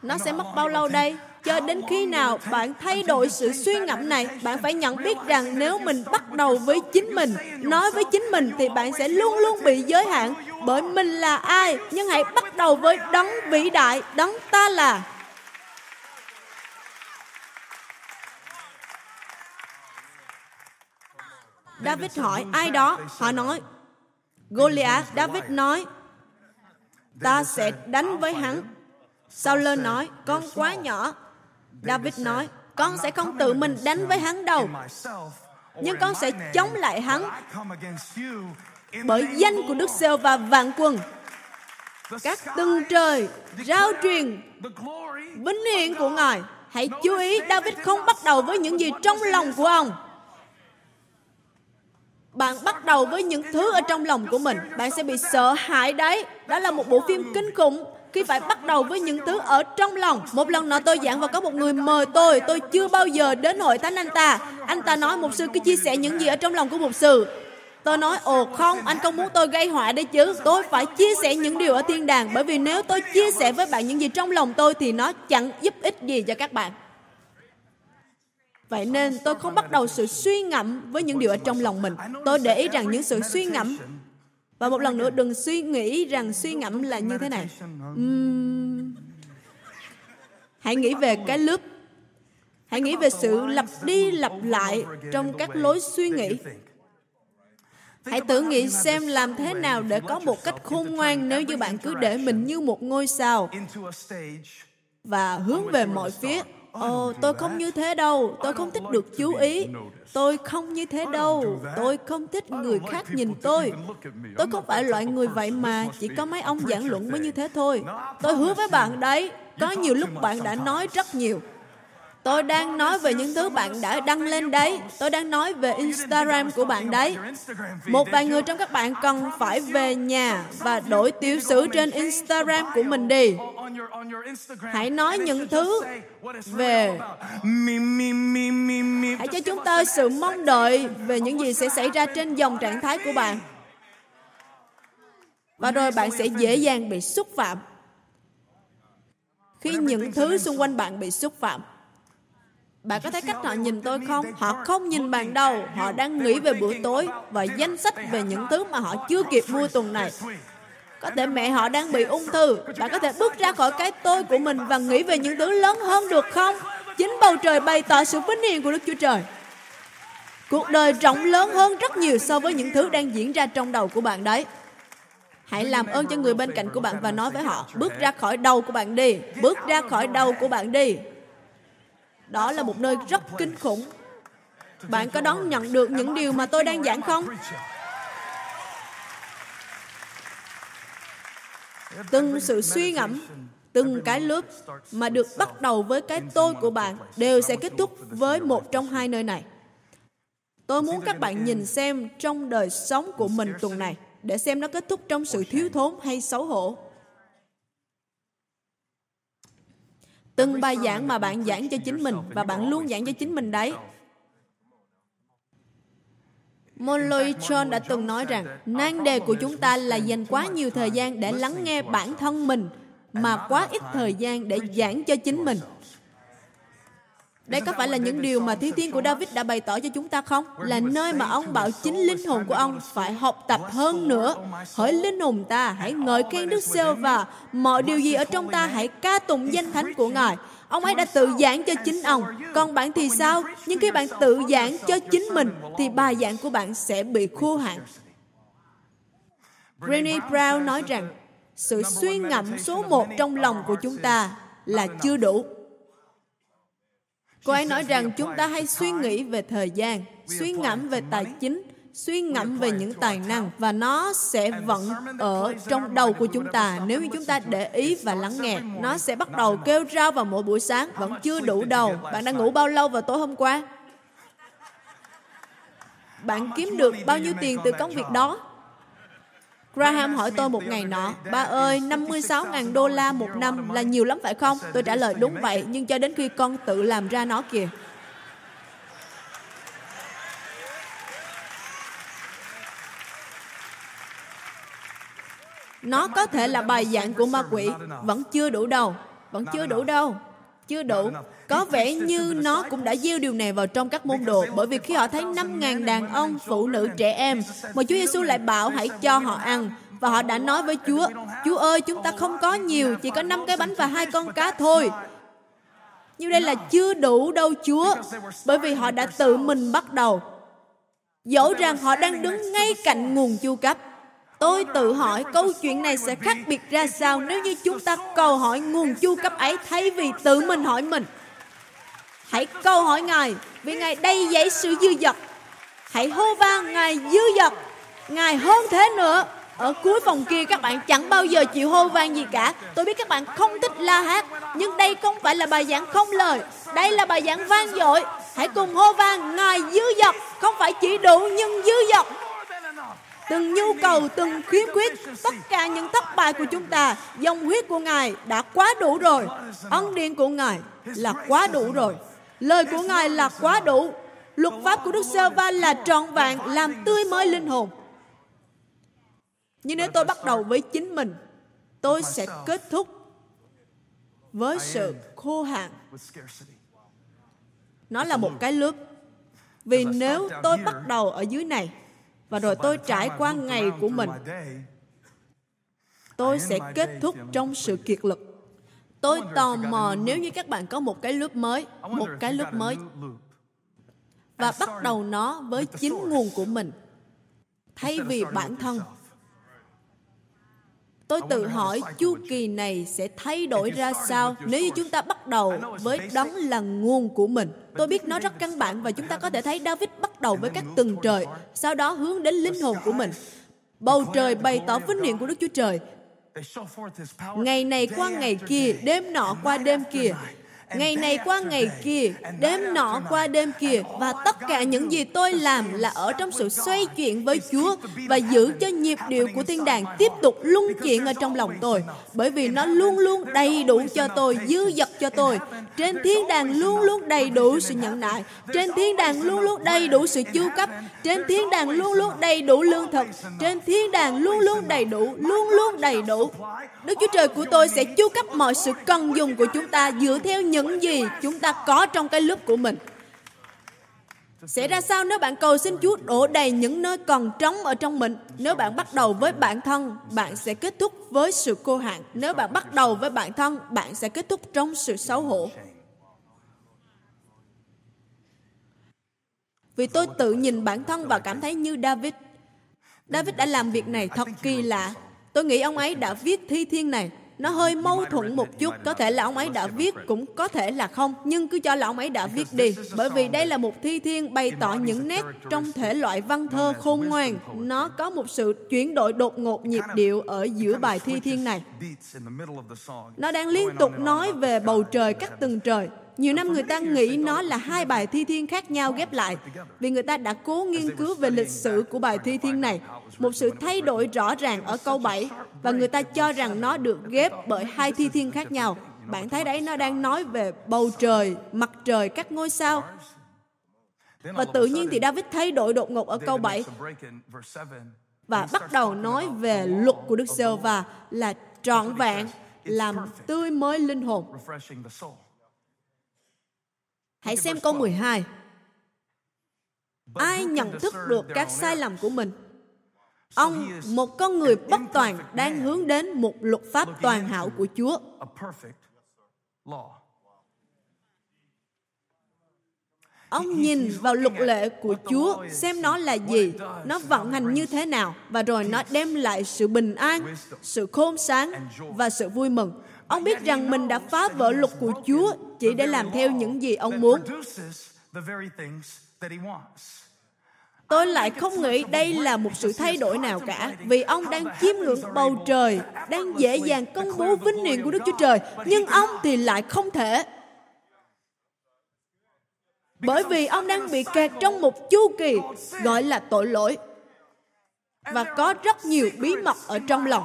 Speaker 1: Nó sẽ mất bao lâu đây? Cho đến khi nào bạn thay đổi sự suy ngẫm này, bạn phải nhận biết rằng nếu mình bắt đầu với chính mình, nói với chính mình thì bạn sẽ luôn luôn bị giới hạn bởi mình là ai. Nhưng hãy bắt đầu với đấng vĩ đại, đấng ta là. David hỏi ai đó? Họ nói Goliath, David nói Ta sẽ đánh với hắn. Saul nói Con quá nhỏ. David nói Con sẽ không tự mình đánh với hắn đâu Nhưng con sẽ chống lại hắn Bởi danh của Đức Sêu và vạn quân. Các tầng trời Rao truyền Vinh hiển của Ngài. Hãy chú ý David không bắt đầu với những gì trong lòng của ông bạn bắt đầu với những thứ ở trong lòng của mình bạn sẽ bị sợ hãi đấy đó là một bộ phim kinh khủng khi phải bắt đầu với những thứ ở trong lòng một lần nọ tôi giảng và có một người mời tôi tôi chưa bao giờ đến hội thánh anh ta anh ta nói một sư cứ chia sẻ những gì ở trong lòng của một sư Tôi nói, ồ không, anh không muốn tôi gây họa đấy chứ. Tôi phải chia sẻ những điều ở thiên đàng. Bởi vì nếu tôi chia sẻ với bạn những gì trong lòng tôi thì nó chẳng giúp ích gì cho các bạn. Vậy nên tôi không bắt đầu sự suy ngẫm với những điều ở trong lòng mình. Tôi để ý rằng những sự suy ngẫm và một lần nữa đừng suy nghĩ rằng suy ngẫm là như thế này. Uhm, hãy nghĩ về cái lớp hãy nghĩ về sự lặp đi lặp lại trong các lối suy nghĩ hãy tự nghĩ xem làm thế nào để có một cách khôn ngoan nếu như bạn cứ để mình như một ngôi sao và hướng về mọi phía Ồ, tôi không như thế đâu, tôi không thích được chú ý. Tôi không như thế đâu, tôi không thích người khác nhìn tôi. Tôi không phải loại người vậy mà, chỉ có mấy ông giảng luận mới như thế thôi. Tôi hứa với bạn đấy, có nhiều lúc bạn đã nói rất nhiều. Tôi đang nói về những thứ bạn đã đăng lên đấy. Tôi đang nói về Instagram của bạn đấy. Một vài người trong các bạn cần phải về nhà và đổi tiểu sử trên Instagram của mình đi. Hãy nói những thứ về Hãy cho chúng ta sự mong đợi về những gì sẽ xảy ra trên dòng trạng thái của bạn. Và rồi bạn sẽ dễ dàng bị xúc phạm khi những thứ xung quanh bạn bị xúc phạm bạn có thấy cách họ nhìn tôi không? Họ không nhìn bạn đâu. Họ đang nghĩ về bữa tối và danh sách về những thứ mà họ chưa kịp mua tuần này. Có thể mẹ họ đang bị ung thư. Bạn có thể bước ra khỏi cái tôi của mình và nghĩ về những thứ lớn hơn được không? Chính bầu trời bày tỏ sự vinh hiển của Đức Chúa Trời. Cuộc đời rộng lớn hơn rất nhiều so với những thứ đang diễn ra trong đầu của bạn đấy. Hãy làm ơn cho người bên cạnh của bạn và nói với họ, bước ra khỏi đầu của bạn đi, bước ra khỏi đầu của bạn đi. Đó là một nơi rất kinh khủng. Bạn có đón nhận được những điều mà tôi đang giảng không? Từng sự suy ngẫm, từng cái lớp mà được bắt đầu với cái tôi của bạn đều sẽ kết thúc với một trong hai nơi này. Tôi muốn các bạn nhìn xem trong đời sống của mình tuần này để xem nó kết thúc trong sự thiếu thốn hay xấu hổ. Từng bài giảng mà bạn giảng cho chính mình và bạn luôn giảng cho chính mình đấy. Molloy John đã từng nói rằng, nan đề của chúng ta là dành quá nhiều thời gian để lắng nghe bản thân mình, mà quá ít thời gian để giảng cho chính mình đây có phải là những điều mà Thi Thiên của David đã bày tỏ cho chúng ta không? Là nơi mà ông bảo chính linh hồn của ông phải học tập hơn nữa. Hỡi linh hồn ta, hãy ngợi khen Đức Sêu và mọi điều gì ở trong ta hãy ca tụng danh thánh của Ngài. Ông ấy đã tự giảng cho chính ông. Còn bạn thì sao? Nhưng khi bạn tự giảng cho chính mình, thì bài giảng của bạn sẽ bị khô hạn. Brené Brown nói rằng, sự suy ngẫm số một trong lòng của chúng ta là chưa đủ Cô ấy nói rằng chúng ta hay suy nghĩ về thời gian, suy ngẫm về tài chính, suy ngẫm về những tài năng và nó sẽ vẫn ở trong đầu của chúng ta nếu như chúng ta để ý và lắng nghe. Nó sẽ bắt đầu kêu rao vào mỗi buổi sáng, vẫn chưa đủ đầu. Bạn đã ngủ bao lâu vào tối hôm qua? Bạn kiếm được bao nhiêu tiền từ công việc đó? Graham hỏi tôi một ngày nọ, ba ơi, 56.000 đô la một năm là nhiều lắm phải không? Tôi trả lời đúng vậy, nhưng cho đến khi con tự làm ra nó kìa. Nó có thể là bài giảng của ma quỷ, vẫn chưa đủ đâu, vẫn chưa đủ đâu chưa đủ. Có vẻ như nó cũng đã gieo điều này vào trong các môn đồ bởi vì khi họ thấy 5.000 đàn ông, phụ nữ, trẻ em. Mà Chúa Giêsu lại bảo hãy cho họ ăn. và họ đã nói với Chúa Chúa ơi chúng ta không có nhiều chỉ có 5 cái bánh và hai con cá thôi. như đây là chưa đủ đâu Chúa. Bởi vì họ đã tự mình bắt đầu. Dẫu rằng họ đang đứng ngay cạnh nguồn chu cấp Tôi tự hỏi câu chuyện này sẽ khác biệt ra sao nếu như chúng ta cầu hỏi nguồn chu cấp ấy thay vì tự mình hỏi mình. Hãy câu hỏi Ngài vì Ngài đầy dẫy sự dư dật. Hãy hô vang Ngài dư dật. Ngài hơn thế nữa. Ở cuối phòng kia các bạn chẳng bao giờ chịu hô vang gì cả. Tôi biết các bạn không thích la hát, nhưng đây không phải là bài giảng không lời. Đây là bài giảng vang dội. Hãy cùng hô vang Ngài dư dật, không phải chỉ đủ nhưng dư dật từng nhu cầu, từng khiếm khuyết, tất cả những thất bại của chúng ta, dòng huyết của Ngài đã quá đủ rồi. Ân điển của Ngài là quá đủ rồi. Lời của Ngài là quá đủ. Luật pháp của Đức Sơ Va là trọn vẹn, làm tươi mới linh hồn. Nhưng nếu tôi bắt đầu với chính mình, tôi sẽ kết thúc với sự khô hạn. Nó là một cái lớp. Vì nếu tôi bắt đầu ở dưới này, và rồi tôi trải qua ngày của mình. Tôi sẽ kết thúc trong sự kiệt lực. Tôi tò mò nếu như các bạn có một cái loop mới, một cái loop mới. Và bắt đầu nó với chính nguồn của mình. Thay vì bản thân tôi tự hỏi chu kỳ này sẽ thay đổi ra sao? nếu như chúng ta bắt đầu với đấng là nguồn của mình. Tôi biết nó rất căn bản và chúng ta có thể thấy david bắt đầu với các tầng trời sau đó hướng đến linh hồn của mình. Bầu trời bày tỏ vinh hiển của đức chúa trời. Ngày này qua ngày kia đêm nọ qua đêm kia ngày này qua ngày kia đêm nọ qua đêm kia và tất cả những gì tôi làm là ở trong sự xoay chuyển với chúa và giữ cho nhịp điệu của thiên đàng tiếp tục luân chuyển ở trong lòng tôi bởi vì nó luôn luôn đầy đủ cho tôi dư dật cho tôi. trên thiên đàng luôn luôn đầy đủ sự nhận nại trên thiên đàng luôn luôn đầy đủ sự chu cấp. trên thiên đàng luôn luôn đầy đủ lương thực. trên thiên đàng luôn luôn đầy đủ luôn luôn đầy đủ. Đức Chúa Trời của tôi sẽ chu cấp mọi sự cần dùng của chúng ta. dựa theo những những gì chúng ta có trong cái lớp của mình. Sẽ ra sao nếu bạn cầu xin Chúa đổ đầy những nơi còn trống ở trong mình? Nếu bạn bắt đầu với bản thân, bạn sẽ kết thúc với sự cô hạn. Nếu bạn bắt đầu với bản thân, bạn sẽ kết thúc trong sự xấu hổ. Vì tôi tự nhìn bản thân và cảm thấy như David. David đã làm việc này thật kỳ lạ. Tôi nghĩ ông ấy đã viết thi thiên này. Nó hơi mâu thuẫn một chút, có thể là ông ấy đã viết, cũng có thể là không, nhưng cứ cho là ông ấy đã viết đi. Bởi vì đây là một thi thiên bày tỏ những nét trong thể loại văn thơ khôn ngoan. Nó có một sự chuyển đổi đột ngột nhịp điệu ở giữa bài thi thiên này. Nó đang liên tục nói về bầu trời các tầng trời, nhiều năm người ta nghĩ nó là hai bài thi thiên khác nhau ghép lại vì người ta đã cố nghiên cứu về lịch sử của bài thi thiên này một sự thay đổi rõ ràng ở câu 7 và người ta cho rằng nó được ghép bởi hai thi thiên khác nhau. Bạn thấy đấy nó đang nói về bầu trời, mặt trời, các ngôi sao. Và tự nhiên thì David thay đổi đột ngột ở câu 7 và bắt đầu nói về luật của Đức giê va là trọn vẹn, làm tươi mới linh hồn. Hãy xem câu 12. Ai nhận thức được các sai lầm của mình? Ông, một con người bất toàn, đang hướng đến một luật pháp toàn hảo của Chúa. Ông nhìn vào luật lệ của Chúa xem nó là gì, nó vận hành như thế nào và rồi nó đem lại sự bình an, sự khôn sáng và sự vui mừng. Ông biết rằng mình đã phá vỡ luật của Chúa chỉ để làm theo những gì ông muốn. Tôi lại không nghĩ đây là một sự thay đổi nào cả, vì ông đang chiêm ngưỡng bầu trời, đang dễ dàng công bố vinh hiển của Đức Chúa Trời, nhưng ông thì lại không thể. Bởi vì ông đang bị kẹt trong một chu kỳ gọi là tội lỗi và có rất nhiều bí mật ở trong lòng.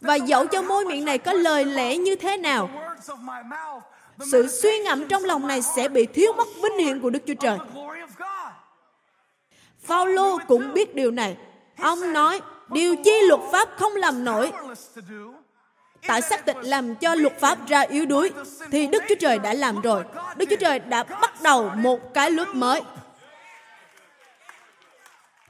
Speaker 1: Và dẫu cho môi miệng này có lời lẽ như thế nào, sự suy ngẫm trong lòng này sẽ bị thiếu mất vinh hiển của Đức Chúa Trời. Phaolô cũng biết điều này. Ông nói, điều chi luật pháp không làm nổi. Tại xác định làm cho luật pháp ra yếu đuối, thì Đức Chúa Trời đã làm rồi. Đức Chúa Trời đã bắt đầu một cái luật mới.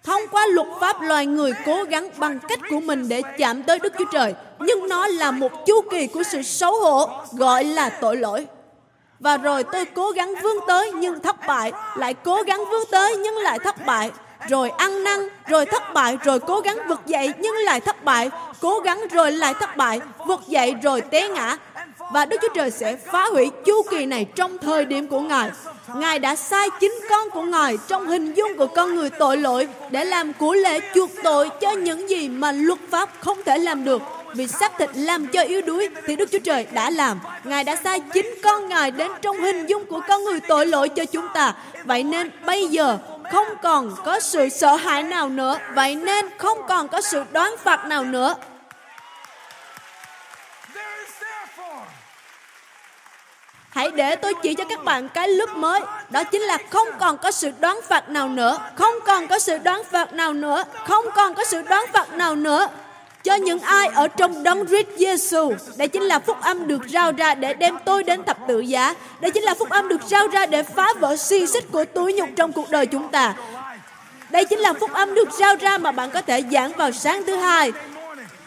Speaker 1: Thông qua luật pháp loài người cố gắng bằng cách của mình để chạm tới Đức Chúa Trời, nhưng nó là một chu kỳ của sự xấu hổ gọi là tội lỗi. Và rồi tôi cố gắng vươn tới nhưng thất bại, lại cố gắng vươn tới nhưng lại thất bại, rồi ăn năn, rồi thất bại, rồi cố gắng vực dậy nhưng lại thất bại, cố gắng rồi lại thất bại, vực dậy rồi té ngã. Và Đức Chúa Trời sẽ phá hủy chu kỳ này trong thời điểm của Ngài. Ngài đã sai chính con của Ngài trong hình dung của con người tội lỗi để làm của lễ chuộc tội cho những gì mà luật pháp không thể làm được. Vì xác thịt làm cho yếu đuối thì Đức Chúa Trời đã làm. Ngài đã sai chính con Ngài đến trong hình dung của con người tội lỗi cho chúng ta. Vậy nên bây giờ không còn có sự sợ hãi nào nữa vậy nên không còn có sự đoán phạt nào nữa Hãy để tôi chỉ cho các bạn cái lúc mới Đó chính là không còn có sự đoán phạt nào nữa Không còn có sự đoán phạt nào nữa Không còn có sự đoán phạt nào nữa cho những ai ở trong đấng Christ Giêsu. Đây chính là phúc âm được rao ra để đem tôi đến thập tự giá. Đây chính là phúc âm được rao ra để phá vỡ xiên xích của túi nhục trong cuộc đời chúng ta. Đây chính là phúc âm được rao ra mà bạn có thể giảng vào sáng thứ hai.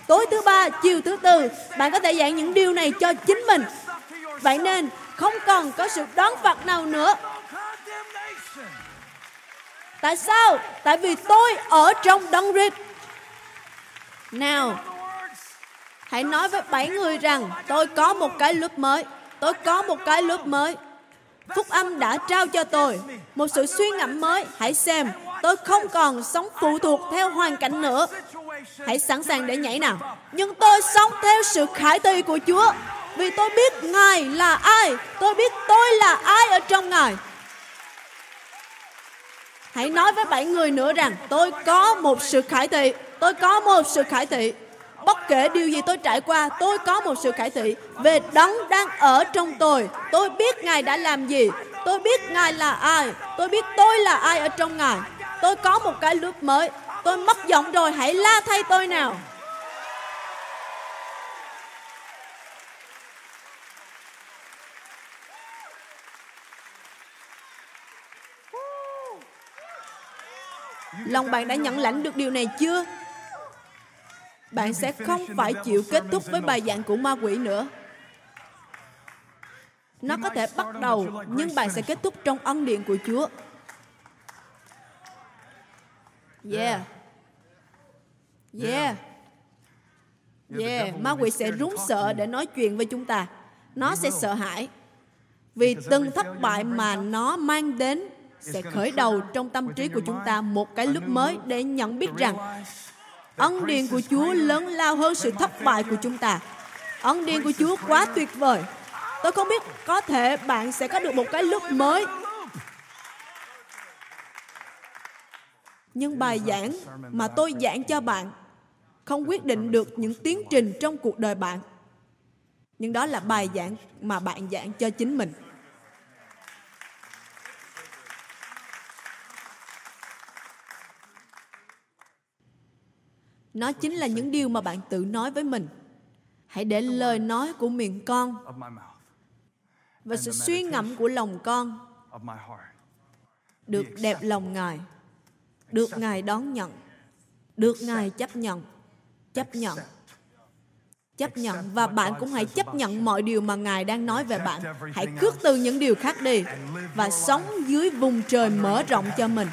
Speaker 1: tối thứ ba, chiều thứ tư. Bạn có thể giảng những điều này cho chính mình. Vậy nên không còn có sự đoán phạt nào nữa. Tại sao? Tại vì tôi ở trong đấng Christ. Nào, hãy nói với bảy người rằng tôi có một cái lớp mới. Tôi có một cái lớp mới. Phúc âm đã trao cho tôi một sự suy ngẫm mới. Hãy xem, tôi không còn sống phụ thuộc theo hoàn cảnh nữa. Hãy sẵn sàng để nhảy nào. Nhưng tôi sống theo sự khải tỳ của Chúa. Vì tôi biết Ngài là ai. Tôi biết tôi là ai ở trong Ngài. Hãy nói với bảy người nữa rằng tôi có một sự khải thị. Tôi có một sự khải thị. Bất kể điều gì tôi trải qua, tôi có một sự khải thị về đấng đang ở trong tôi. Tôi biết Ngài đã làm gì. Tôi biết Ngài là ai. Tôi biết tôi là ai ở trong Ngài. Tôi có một cái lúc mới. Tôi mất giọng rồi, hãy la thay tôi nào. Lòng bạn đã nhận lãnh được điều này chưa? Bạn sẽ không phải chịu kết thúc với bài giảng của ma quỷ nữa. Nó có thể bắt đầu, nhưng bạn sẽ kết thúc trong ân điện của Chúa. Yeah. Yeah. Yeah, ma quỷ sẽ rúng sợ để nói chuyện với chúng ta. Nó sẽ sợ hãi. Vì từng thất bại mà nó mang đến sẽ khởi đầu trong tâm trí của chúng ta một cái lúc mới để nhận biết rằng ân điển của Chúa lớn lao hơn sự thất bại của chúng ta. Ân điển của Chúa quá tuyệt vời. Tôi không biết có thể bạn sẽ có được một cái lúc mới. Nhưng bài giảng mà tôi giảng cho bạn không quyết định được những tiến trình trong cuộc đời bạn. Nhưng đó là bài giảng mà bạn giảng cho chính mình. Nó chính là những điều mà bạn tự nói với mình. Hãy để lời nói của miệng con và sự suy ngẫm của lòng con được đẹp lòng Ngài, được Ngài đón nhận, được Ngài chấp nhận, chấp nhận, chấp nhận. Và bạn cũng hãy chấp nhận mọi điều mà Ngài đang nói về bạn. Hãy cướp từ những điều khác đi và sống dưới vùng trời mở rộng cho mình.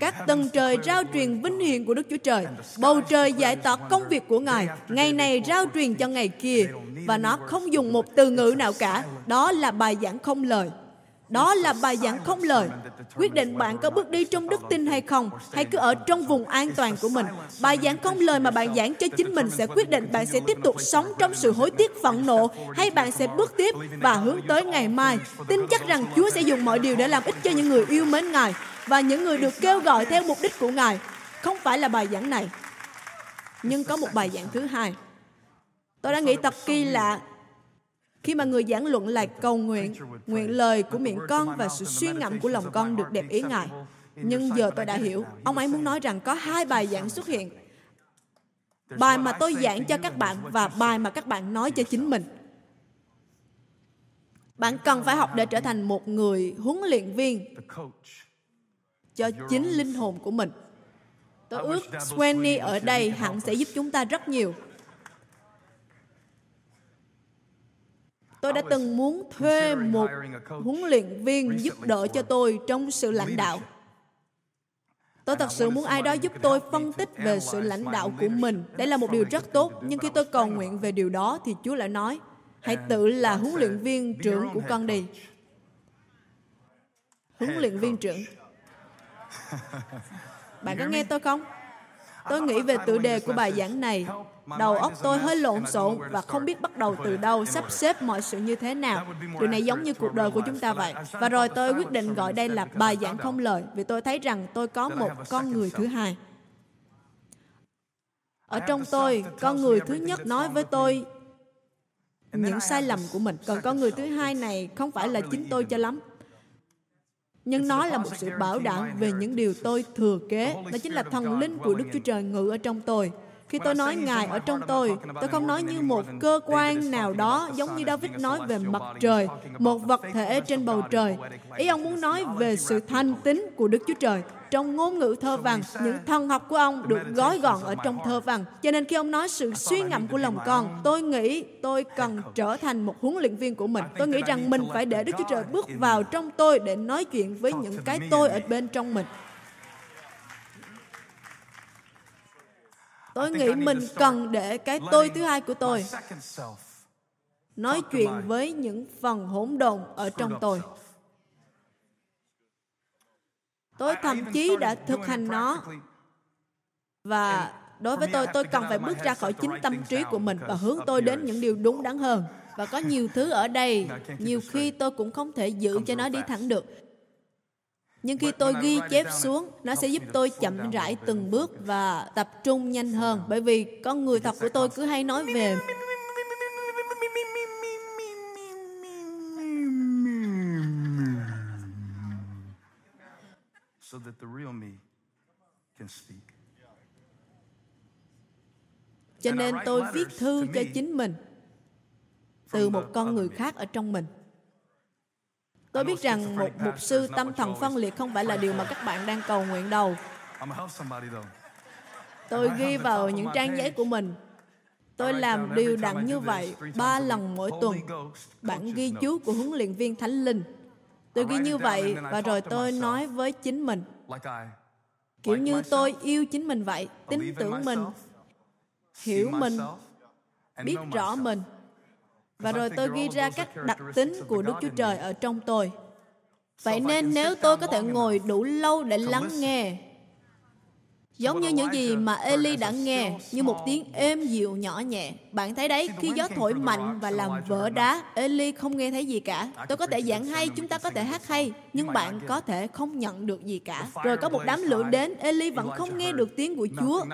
Speaker 1: Các tầng trời rao truyền vinh hiển của Đức Chúa Trời. Bầu trời giải tỏa công việc của Ngài. Ngày này rao truyền cho ngày kia. Và nó không dùng một từ ngữ nào cả. Đó là bài giảng không lời. Đó là bài giảng không lời. Quyết định bạn có bước đi trong đức tin hay không, hay cứ ở trong vùng an toàn của mình. Bài giảng không lời mà bạn giảng cho chính mình sẽ quyết định bạn sẽ tiếp tục sống trong sự hối tiếc phẫn nộ, hay bạn sẽ bước tiếp và hướng tới ngày mai. Tin chắc rằng Chúa sẽ dùng mọi điều để làm ích cho những người yêu mến Ngài và những người được kêu gọi theo mục đích của Ngài. Không phải là bài giảng này, nhưng có một bài giảng thứ hai. Tôi đã nghĩ thật kỳ lạ khi mà người giảng luận lại cầu nguyện, nguyện lời của miệng con và sự suy ngẫm của lòng con được đẹp ý Ngài. Nhưng giờ tôi đã hiểu, ông ấy muốn nói rằng có hai bài giảng xuất hiện. Bài mà tôi giảng cho các bạn và bài mà các bạn nói cho chính mình. Bạn cần phải học để trở thành một người huấn luyện viên cho chính linh hồn của mình. Tôi ước Swenny ở đây hẳn sẽ giúp chúng ta rất nhiều. Tôi đã từng muốn thuê một huấn luyện viên giúp đỡ cho tôi trong sự lãnh đạo. Tôi thật sự muốn ai đó giúp tôi phân tích về sự lãnh đạo của mình. Đây là một điều rất tốt, nhưng khi tôi cầu nguyện về điều đó thì Chúa lại nói, hãy tự là huấn luyện viên trưởng của con đi. Huấn luyện viên trưởng. *laughs* Bạn có nghe tôi không? Tôi nghĩ về tựa đề của bài giảng này. Đầu óc tôi hơi lộn xộn và không biết bắt đầu từ đâu, sắp xếp mọi sự như thế nào. Điều này giống như cuộc đời của chúng ta vậy. Và rồi tôi quyết định gọi đây là bài giảng không lời vì tôi thấy rằng tôi có một con người thứ hai. Ở trong tôi, con người thứ nhất nói với tôi những sai lầm của mình. Còn con người thứ hai này không phải là chính tôi cho lắm nhưng nó là một sự bảo đảm về những điều tôi thừa kế. Đó chính là thần linh của đức chúa trời ngự ở trong tôi Khi tôi nói Ngài ở trong tôi, tôi không nói như một cơ quan nào đó giống như David nói về mặt trời, một vật thể trên bầu trời. Ý ông muốn nói về sự thanh tín của Đức Chúa Trời. Trong ngôn ngữ thơ văn, những thần học của ông được gói gọn ở trong thơ văn. Cho nên khi ông nói sự suy ngẫm của lòng con, tôi nghĩ tôi cần trở thành một huấn luyện viên của mình. Tôi nghĩ rằng mình phải để Đức Chúa Trời bước vào trong tôi để nói chuyện với những cái tôi ở bên trong mình. Tôi nghĩ mình cần để cái tôi thứ hai của tôi nói chuyện với những phần hỗn độn ở trong tôi. Tôi thậm chí đã thực hành nó. và đối với tôi tôi cần phải bước ra khỏi chính tâm trí của mình và hướng tôi đến những điều đúng đắn hơn. Và có nhiều thứ ở đây nhiều khi tôi cũng không thể giữ cho nó đi thẳng được nhưng khi tôi ghi chép xuống nó sẽ giúp tôi chậm rãi từng bước và tập trung nhanh hơn. Bởi vì con người thật của tôi cứ hay nói về
Speaker 2: so that the real me can speak.
Speaker 1: cho nên tôi viết thư cho chính mình từ một con người khác ở trong mình tôi biết rằng một mục sư tâm thần phân liệt không phải là điều mà các bạn đang cầu nguyện đâu. Tôi ghi vào những trang giấy của mình. Tôi làm điều đặn như vậy ba lần mỗi tuần. Bản ghi chú của huấn luyện viên thánh linh. Tôi ghi như vậy và rồi tôi nói với chính mình. kiểu như tôi yêu chính mình vậy tin tưởng mình hiểu mình biết rõ mình và rồi tôi ghi ra các đặc tính của đức chúa trời ở trong tôi. Vậy nên nếu tôi có thể ngồi đủ lâu để lắng nghe giống như những gì mà Eli đã nghe như một tiếng êm dịu nhỏ nhẹ. Bạn thấy đấy khi gió thổi mạnh và làm vỡ đá Eli không nghe thấy gì cả. Tôi có thể giảng hay chúng ta có thể hát hay nhưng bạn có thể không nhận được gì cả. Rồi có một đám lửa đến Eli vẫn không nghe được tiếng của Chúa.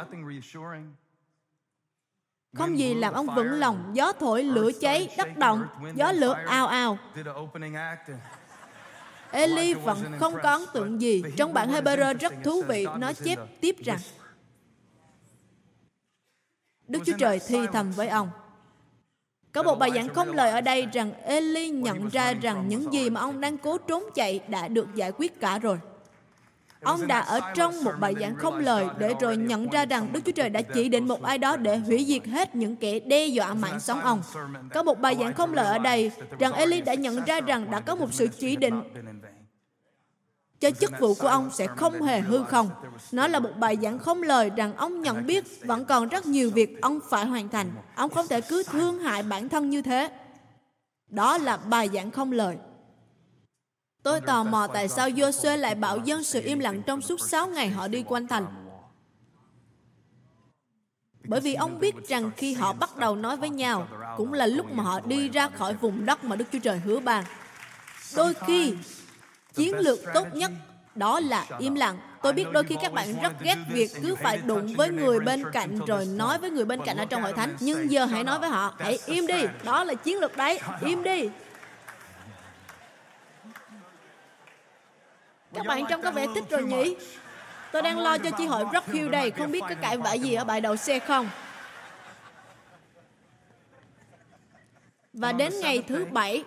Speaker 1: Không gì làm ông vững lòng. Gió thổi lửa cháy đất động gió lửa ao ao Eli vẫn không có ấn tượng gì. Trong bản Hebrew rất thú vị, nó chép tiếp rằng Đức Chúa Trời thi thầm với ông. Có một bài giảng không lời ở đây rằng Eli nhận ra rằng những gì mà ông đang cố trốn chạy đã được giải quyết cả rồi. Ông đã ở trong một bài giảng không lời để rồi nhận ra rằng Đức Chúa Trời đã chỉ định một ai đó để hủy diệt hết những kẻ đe dọa mạng sống ông. Có một bài giảng không lời ở đây rằng Eli đã nhận ra rằng đã có một sự chỉ định cho chức vụ của ông sẽ không hề hư không. Nó là một bài giảng không lời rằng ông nhận biết vẫn còn rất nhiều việc ông phải hoàn thành. Ông không thể cứ thương hại bản thân như thế. Đó là bài giảng không lời. Tôi tò mò tại sao Joshua lại bảo dân sự im lặng trong suốt 6 ngày họ đi quanh thành. Bởi vì ông biết rằng khi họ bắt đầu nói với nhau, cũng là lúc mà họ đi ra khỏi vùng đất mà Đức Chúa Trời hứa ban. Đôi khi, chiến lược tốt nhất đó là im lặng. Tôi biết đôi khi các bạn rất ghét việc cứ phải đụng với người bên cạnh rồi nói với người bên cạnh ở trong hội thánh. Nhưng giờ hãy nói với họ, hãy im đi. Đó là chiến lược đấy. Im đi. Các bạn trông có vẻ thích rồi nhỉ? Tôi đang lo cho chi hội Rock Hill đây, không biết có cãi vã gì ở bãi đậu xe không? Và đến ngày thứ bảy,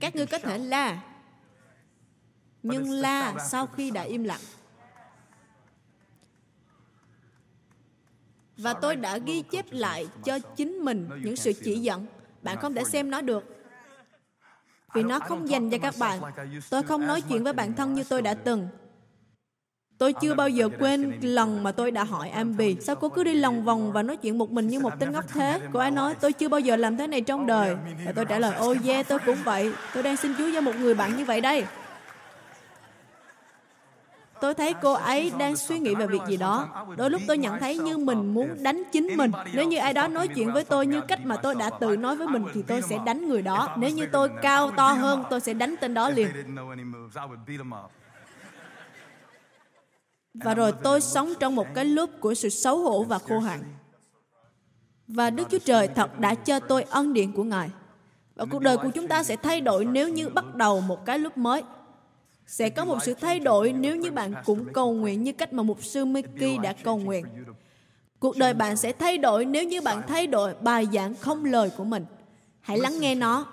Speaker 1: các ngươi có thể la. Nhưng la sau khi đã im lặng. Và tôi đã ghi chép lại cho chính mình những sự chỉ dẫn. Bạn không thể xem nó được vì nó không dành cho các bạn. Tôi không nói chuyện với bản thân như tôi đã từng. Tôi chưa bao giờ quên lần mà tôi đã hỏi Ambi Sao cô cứ đi lòng vòng và nói chuyện một mình như một tên ngốc thế Cô ấy nói, tôi chưa bao giờ làm thế này trong đời Và tôi trả lời ôi oh yeah, tôi cũng vậy Tôi đang xin Chúa cho một người bạn như vậy đây Tôi thấy cô ấy đang suy nghĩ về việc gì đó. Đôi lúc tôi nhận thấy như mình muốn đánh chính mình. Nếu như ai đó nói chuyện với tôi như cách mà tôi đã tự nói với mình thì tôi sẽ đánh người đó. Nếu như tôi cao to hơn, tôi sẽ đánh tên đó liền. Và rồi tôi sống trong một cái loop của sự xấu hổ và khô hạn. Và Đức Chúa Trời thật đã cho tôi ân điện của Ngài. Và cuộc đời của chúng ta sẽ thay đổi nếu như bắt đầu một cái lúc mới. Sẽ có một sự thay đổi nếu như bạn cũng cầu nguyện như cách mà mục sư Mickey đã cầu nguyện. cuộc đời bạn sẽ thay đổi nếu như bạn thay đổi bài giảng không lời của mình. Hãy lắng nghe nó.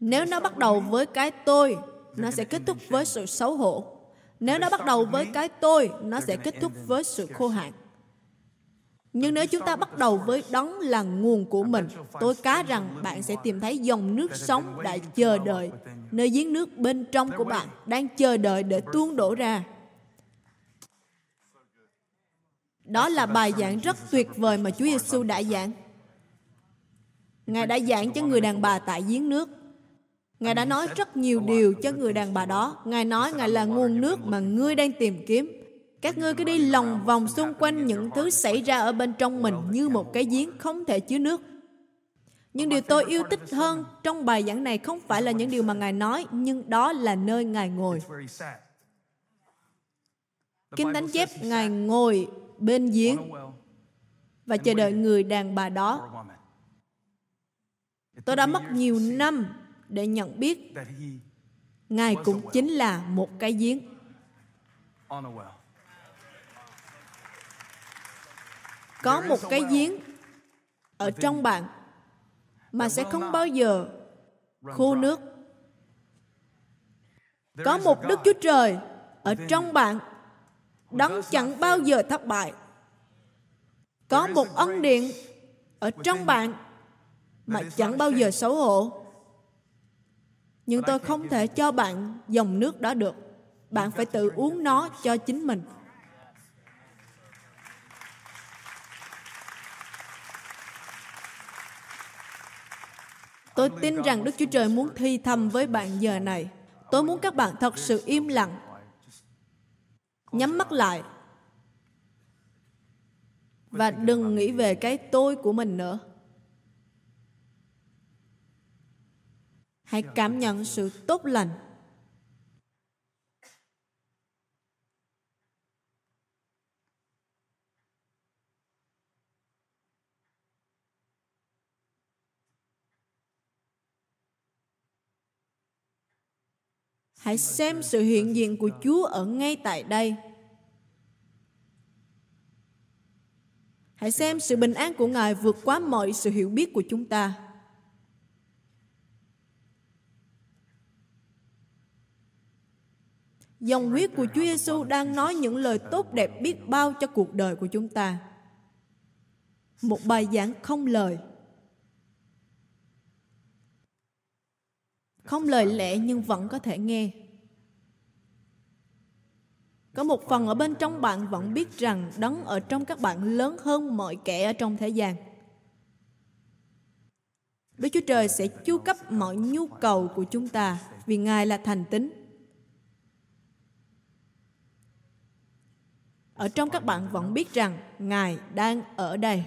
Speaker 1: Nếu nó bắt đầu với cái tôi, nó sẽ kết thúc với sự xấu hổ. Nếu nó bắt đầu với cái tôi, nó sẽ kết thúc với sự khô hạn nhưng nếu chúng ta bắt đầu với đấng là nguồn của mình, tôi cá rằng bạn sẽ tìm thấy dòng nước sống đã chờ đợi, nơi giếng nước bên trong của bạn đang chờ đợi để tuôn đổ ra đó là bài giảng rất tuyệt vời mà Chúa Giêsu đã giảng. Ngài đã giảng cho người đàn bà tại giếng nước. Ngài đã nói rất nhiều điều cho người đàn bà đó. Ngài nói Ngài là nguồn nước mà ngươi đang tìm kiếm. Các ngươi cứ đi lòng vòng xung quanh những thứ xảy ra ở bên trong mình như một cái giếng không thể chứa nước. Nhưng điều tôi yêu thích hơn trong bài giảng này không phải là những điều mà Ngài nói, nhưng đó là nơi Ngài ngồi. Kinh Thánh chép Ngài ngồi bên giếng và chờ đợi người đàn bà đó. Tôi đã mất nhiều năm để nhận biết Ngài cũng chính là một cái giếng. Có một cái giếng ở trong bạn mà sẽ không bao giờ khô nước. Có một Đức Chúa Trời ở trong bạn đấng chẳng bao giờ thất bại. Có một ân điện ở trong bạn mà chẳng bao giờ xấu hổ. Nhưng tôi không thể cho bạn dòng nước đó được. Bạn phải tự uống nó cho chính mình tôi tin rằng đức chúa trời muốn thi thầm với bạn giờ này. Tôi muốn các bạn thật sự im lặng. Nhắm mắt lại. Và đừng nghĩ về cái tôi của mình nữa. Hãy cảm nhận sự tốt lành. Hãy xem sự hiện diện của Chúa ở ngay tại đây. Hãy xem sự bình an của Ngài vượt quá mọi sự hiểu biết của chúng ta. Dòng huyết của Chúa Giêsu đang nói những lời tốt đẹp biết bao cho cuộc đời của chúng ta. Một bài giảng không lời. Không lời lẽ nhưng vẫn có thể nghe. Có một phần ở bên trong bạn vẫn biết rằng đấng ở trong các bạn lớn hơn mọi kẻ ở trong thế gian. Đức Chúa Trời sẽ chu cấp mọi nhu cầu của chúng ta vì Ngài là thành tín. Ở trong các bạn vẫn biết rằng Ngài đang ở đây.